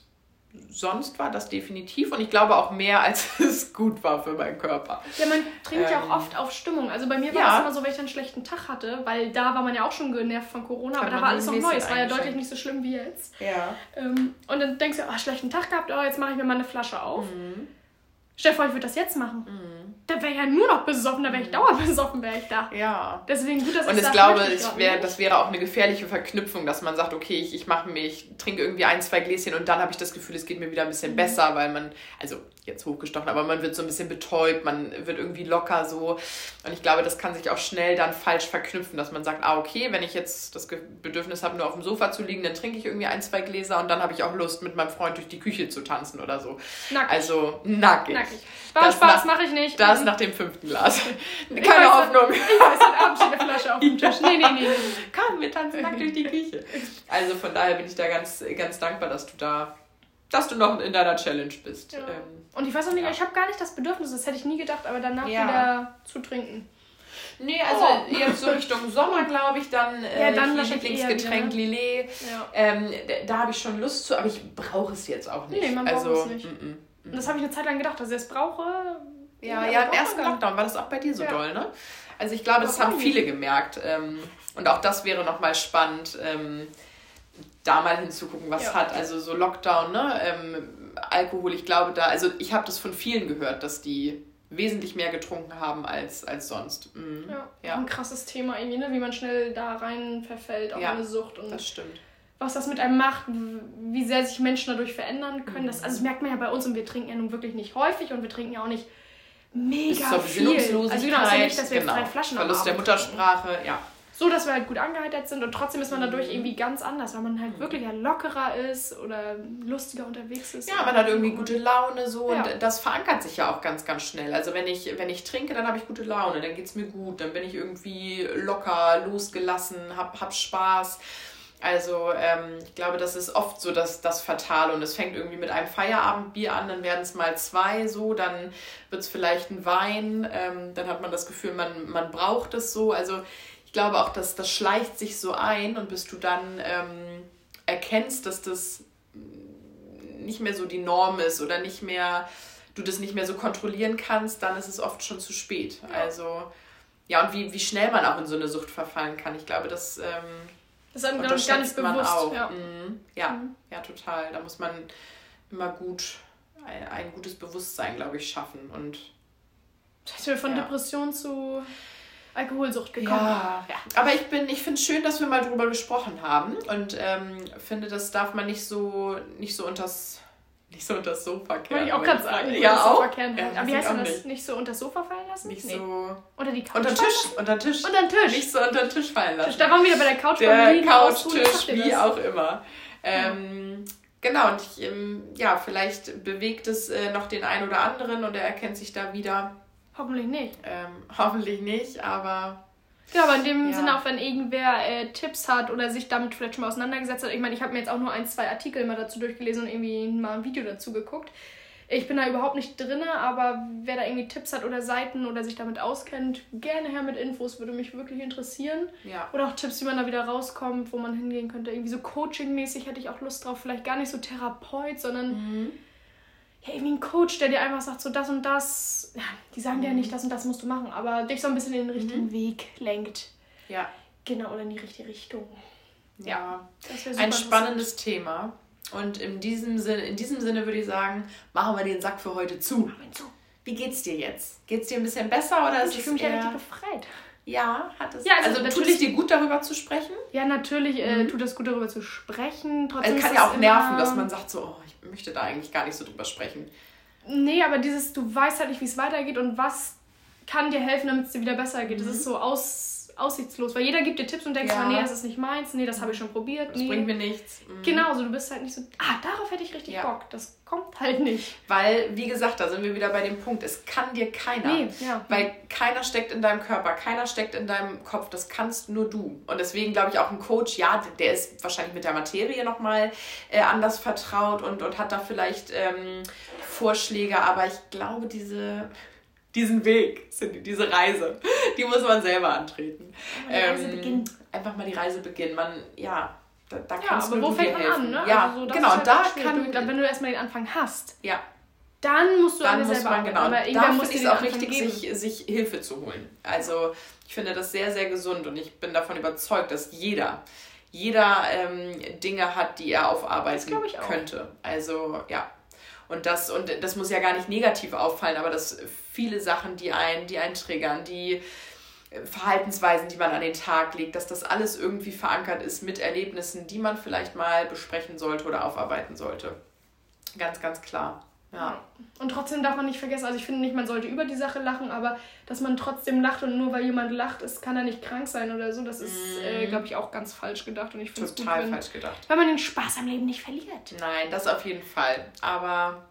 sonst war, das definitiv. Und ich glaube auch mehr, als (laughs) es gut war für meinen Körper. Ja, man trinkt ähm, ja auch ähm, oft auf Stimmung. Also bei mir war ja. immer so, wenn ich einen schlechten Tag hatte, weil da war man ja auch schon genervt von Corona, aber da war alles noch neu. Es war ja deutlich nicht so schlimm wie jetzt. Ja. Ähm, und dann denkst du, oh, schlechten Tag gehabt, oh, jetzt mache ich mir mal eine Flasche auf. Mhm. Stell dir vor, ich würde das jetzt machen. Mhm. Da wäre ich ja nur noch besoffen, da wäre ich mhm. dauerbesoffen, wäre ich da. Ja. Deswegen gut, dass Und ich, ich glaube, ich wär, das wäre auch eine gefährliche Verknüpfung, dass man sagt, okay, ich, ich mache mir, ich trinke irgendwie ein, zwei Gläschen und dann habe ich das Gefühl, es geht mir wieder ein bisschen mhm. besser, weil man, also jetzt hochgestochen, aber man wird so ein bisschen betäubt, man wird irgendwie locker so. Und ich glaube, das kann sich auch schnell dann falsch verknüpfen, dass man sagt, ah, okay, wenn ich jetzt das Bedürfnis habe, nur auf dem Sofa zu liegen, dann trinke ich irgendwie ein, zwei Gläser und dann habe ich auch Lust, mit meinem Freund durch die Küche zu tanzen oder so. Nackig. Also nackig. nackig. Spaß, Spaß mache ich nicht. Das nach dem fünften Glas. (laughs) Keine weiß, Hoffnung. Ich weiß, heute Abend steht eine Flasche auf dem Tisch. Nee, nee, nee. nee. Komm, wir tanzen nackt durch die Küche. Also von daher bin ich da ganz, ganz dankbar, dass du da dass du noch in deiner Challenge bist. Ja. Ähm, und ich weiß auch nicht, ja. ich habe gar nicht das Bedürfnis, das hätte ich nie gedacht, aber danach ja. wieder zu trinken. Nee, also oh. jetzt so Richtung Sommer, glaube ich, dann, äh, ja, dann Lieblingsgetränk ne? Lillet. Ja. Ähm, da habe ich schon Lust zu, aber ich brauche es jetzt auch nicht. Nee, man also, braucht es nicht. M -m, das habe ich eine Zeit lang gedacht, dass ich es brauche. Ja, ja, im ersten Lockdown war das auch bei dir so ja. doll, ne? Also ich glaube, das, das haben viele gemerkt. Ähm, und auch das wäre nochmal spannend, ähm, da mal hinzugucken, was hat. Also so Lockdown, ne? Ähm, Alkohol, ich glaube da, also ich habe das von vielen gehört, dass die wesentlich mehr getrunken haben als, als sonst. Mhm. Ja, ja, ein krasses Thema irgendwie, ne? wie man schnell da rein verfällt auf ja, eine Sucht. Und das stimmt. Was das mit einem macht, wie sehr sich Menschen dadurch verändern können. Mhm. Das, also das merkt man ja bei uns und wir trinken ja nun wirklich nicht häufig und wir trinken ja auch nicht mega Bis viel. Also genau, ist ja nicht, dass wir genau. drei Flaschen Verlust der Muttersprache, ja so, dass wir halt gut angeheitert sind und trotzdem ist man dadurch mhm. irgendwie ganz anders, weil man halt wirklich ja lockerer ist oder lustiger unterwegs ist. Ja, man hat irgendwie gute Laune so ja. und das verankert sich ja auch ganz, ganz schnell. Also wenn ich, wenn ich trinke, dann habe ich gute Laune, dann geht es mir gut, dann bin ich irgendwie locker, losgelassen, hab, hab Spaß. Also ähm, ich glaube, das ist oft so das, das Fatale und es fängt irgendwie mit einem Feierabendbier an, dann werden es mal zwei so, dann wird es vielleicht ein Wein, ähm, dann hat man das Gefühl, man, man braucht es so. Also glaube auch, dass das schleicht sich so ein und bis du dann ähm, erkennst, dass das nicht mehr so die Norm ist oder nicht mehr, du das nicht mehr so kontrollieren kannst, dann ist es oft schon zu spät. Ja. Also, ja, und wie, wie schnell man auch in so eine Sucht verfallen kann. Ich glaube, das, ähm, das ist einem, glaube ich, gar nicht bewusst. Auch. Ja. Mhm. Ja, mhm. ja, total. Da muss man immer gut ein, ein gutes Bewusstsein, glaube ich, schaffen. Und wir von ja. Depression zu Alkoholsucht gekommen. Ja, ja. aber ich bin, ich finde es schön, dass wir mal drüber gesprochen haben und ähm, finde, das darf man nicht so, nicht so unters, nicht so unters Sofa kehren. Wollte ich auch gerade sagen. Ja, auch. Ja, aber wie heißt denn das? Nicht. nicht so unters Sofa fallen lassen? Nicht nee. so. Unter die Couch. Unter den Tisch. Unter den Tisch. Unter den Tisch. Nicht so unter den Tisch fallen lassen. Da waren wir wieder bei der Couch. Der Couchtisch, wie auch immer. Ähm, Genau, und ich, ähm, ja, vielleicht bewegt es äh, noch den einen oder anderen und er erkennt sich da wieder. Hoffentlich nicht. Ähm, (laughs) hoffentlich nicht, aber. Ja, aber in dem ja. Sinne auch, wenn irgendwer äh, Tipps hat oder sich damit vielleicht schon mal auseinandergesetzt hat. Ich meine, ich habe mir jetzt auch nur ein, zwei Artikel mal dazu durchgelesen und irgendwie mal ein Video dazu geguckt. Ich bin da überhaupt nicht drin, aber wer da irgendwie Tipps hat oder Seiten oder sich damit auskennt, gerne her mit Infos, würde mich wirklich interessieren. Ja. Oder auch Tipps, wie man da wieder rauskommt, wo man hingehen könnte. Irgendwie so Coaching-mäßig hätte ich auch Lust drauf. Vielleicht gar nicht so Therapeut, sondern mhm. Ja, irgendwie ein Coach, der dir einfach sagt, so das und das. Ja, die sagen mhm. dir ja nicht, das und das musst du machen, aber dich so ein bisschen in den richtigen mhm. Weg lenkt. Ja. Genau, oder in die richtige Richtung. Ja, ja. ein spannendes Thema. Und in diesem, Sinne, in diesem Sinne würde ich sagen, machen wir den Sack für heute zu. zu. Wie geht's dir jetzt? Geht's dir ein bisschen besser oder ich ist es fühle mich ja richtig befreit. Ja, hat es. Ja, also, also tut es dir gut, darüber zu sprechen? Ja, natürlich äh, mhm. tut es gut, darüber zu sprechen. Trotzdem es kann ja auch nerven, dass man sagt so, oh, ich möchte da eigentlich gar nicht so drüber sprechen. Nee, aber dieses, du weißt halt nicht, wie es weitergeht und was kann dir helfen, damit es dir wieder besser geht. Mhm. Das ist so aus aussichtslos, weil jeder gibt dir Tipps und denkst, ja. nee, das ist nicht meins, nee, das habe ich schon probiert. Das nee. bringt mir nichts. Mhm. Genau, so du bist halt nicht so, ah, darauf hätte ich richtig ja. Bock. Das kommt halt nicht. Weil, wie gesagt, da sind wir wieder bei dem Punkt, es kann dir keiner. Nee, ja. Weil keiner steckt in deinem Körper, keiner steckt in deinem Kopf, das kannst nur du. Und deswegen glaube ich auch ein Coach, ja, der ist wahrscheinlich mit der Materie nochmal äh, anders vertraut und, und hat da vielleicht ähm, Vorschläge, aber ich glaube, diese diesen Weg, diese Reise, die muss man selber antreten. Die Reise ähm, beginnen. Einfach mal die Reise beginnen. Man, ja, da, da ja, kannst aber wo fängt man an, ne? Ja, also so, genau, halt da kann... Du, wenn du erstmal den Anfang hast, ja. dann musst du dann muss selber man, genau. Aber da ich es auch wichtig, sich, sich Hilfe zu holen. Also ich finde das sehr, sehr gesund und ich bin davon überzeugt, dass jeder jeder ähm, Dinge hat, die er aufarbeiten könnte. Also ja, und das, und das muss ja gar nicht negativ auffallen, aber dass viele Sachen, die einen, die einen triggern, die Verhaltensweisen, die man an den Tag legt, dass das alles irgendwie verankert ist mit Erlebnissen, die man vielleicht mal besprechen sollte oder aufarbeiten sollte. Ganz, ganz klar. Ja. Und trotzdem darf man nicht vergessen, also ich finde nicht, man sollte über die Sache lachen, aber dass man trotzdem lacht und nur weil jemand lacht, ist, kann er nicht krank sein oder so, das ist, äh, glaube ich, auch ganz falsch gedacht. Und ich finde Total gut, wenn, falsch gedacht. Weil man den Spaß am Leben nicht verliert. Nein, das auf jeden Fall. Aber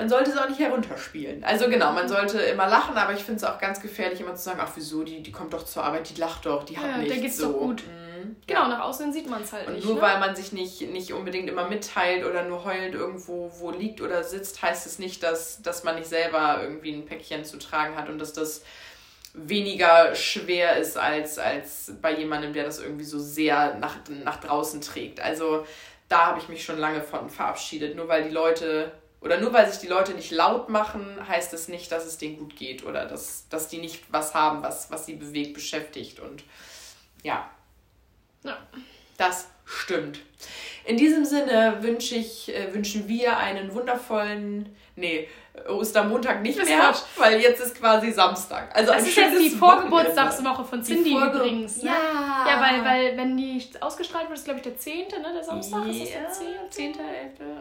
man sollte es auch nicht herunterspielen. Also genau, man sollte immer lachen, aber ich finde es auch ganz gefährlich, immer zu sagen, ach wieso, die, die kommt doch zur Arbeit, die lacht doch, die hat ja, nichts. Der geht's so. doch gut. Mhm. Genau, nach außen sieht man es halt und nicht. Nur ne? weil man sich nicht, nicht unbedingt immer mitteilt oder nur heulend irgendwo wo liegt oder sitzt, heißt es nicht, dass, dass man nicht selber irgendwie ein Päckchen zu tragen hat und dass das weniger schwer ist als, als bei jemandem, der das irgendwie so sehr nach, nach draußen trägt. Also da habe ich mich schon lange von verabschiedet. Nur weil die Leute oder nur weil sich die Leute nicht laut machen, heißt es nicht, dass es denen gut geht oder dass, dass die nicht was haben, was, was sie bewegt, beschäftigt. Und ja, ja. Das stimmt. In diesem Sinne wünsche ich, äh, wünschen wir einen wundervollen, nee, Ostermontag nicht mehr, weil jetzt ist quasi Samstag. Also das ist jetzt die Vorgeburtstagswoche von Cindy übrigens. Ne? Ja. Ja, weil, weil wenn die ausgestrahlt wird, ist glaube ich der 10., ne? Der Samstag ja. ist das der 10. 10. 11.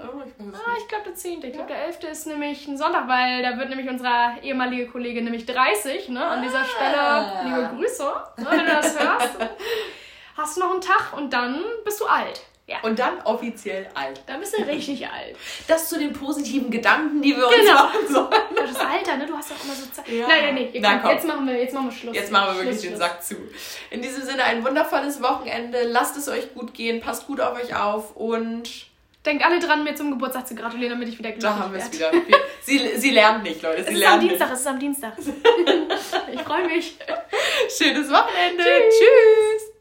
Oh, ich ah, ich glaube der 10. Ich glaube der 11. ist nämlich ein Sonntag, weil da wird nämlich unsere ehemalige Kollegin nämlich 30, ne? An dieser ah. Stelle liebe Grüße, ne, wenn du das hörst (laughs) hast du noch einen Tag und dann bist du alt. Ja. Und dann offiziell alt. Dann bist du richtig alt. Das zu den positiven Gedanken, die wir uns genau. machen sollen. Das Alter, ne? Du hast ja auch immer so Zeit. Ja. Nein, nein, nee. Na, komm. Jetzt, machen wir, jetzt machen wir Schluss. Jetzt machen wir wirklich Schluss, den Sack zu. In diesem Sinne ein wundervolles Wochenende. Lasst es euch gut gehen. Passt gut auf euch auf und... Denkt alle dran, mir zum Geburtstag zu gratulieren, damit ich wieder glücklich Da haben wir es wieder. Sie, sie lernen nicht, Leute. Sie es ist am Dienstag, es ist am Dienstag. (laughs) ich freue mich. Schönes Wochenende. Tschüss. Tschüss.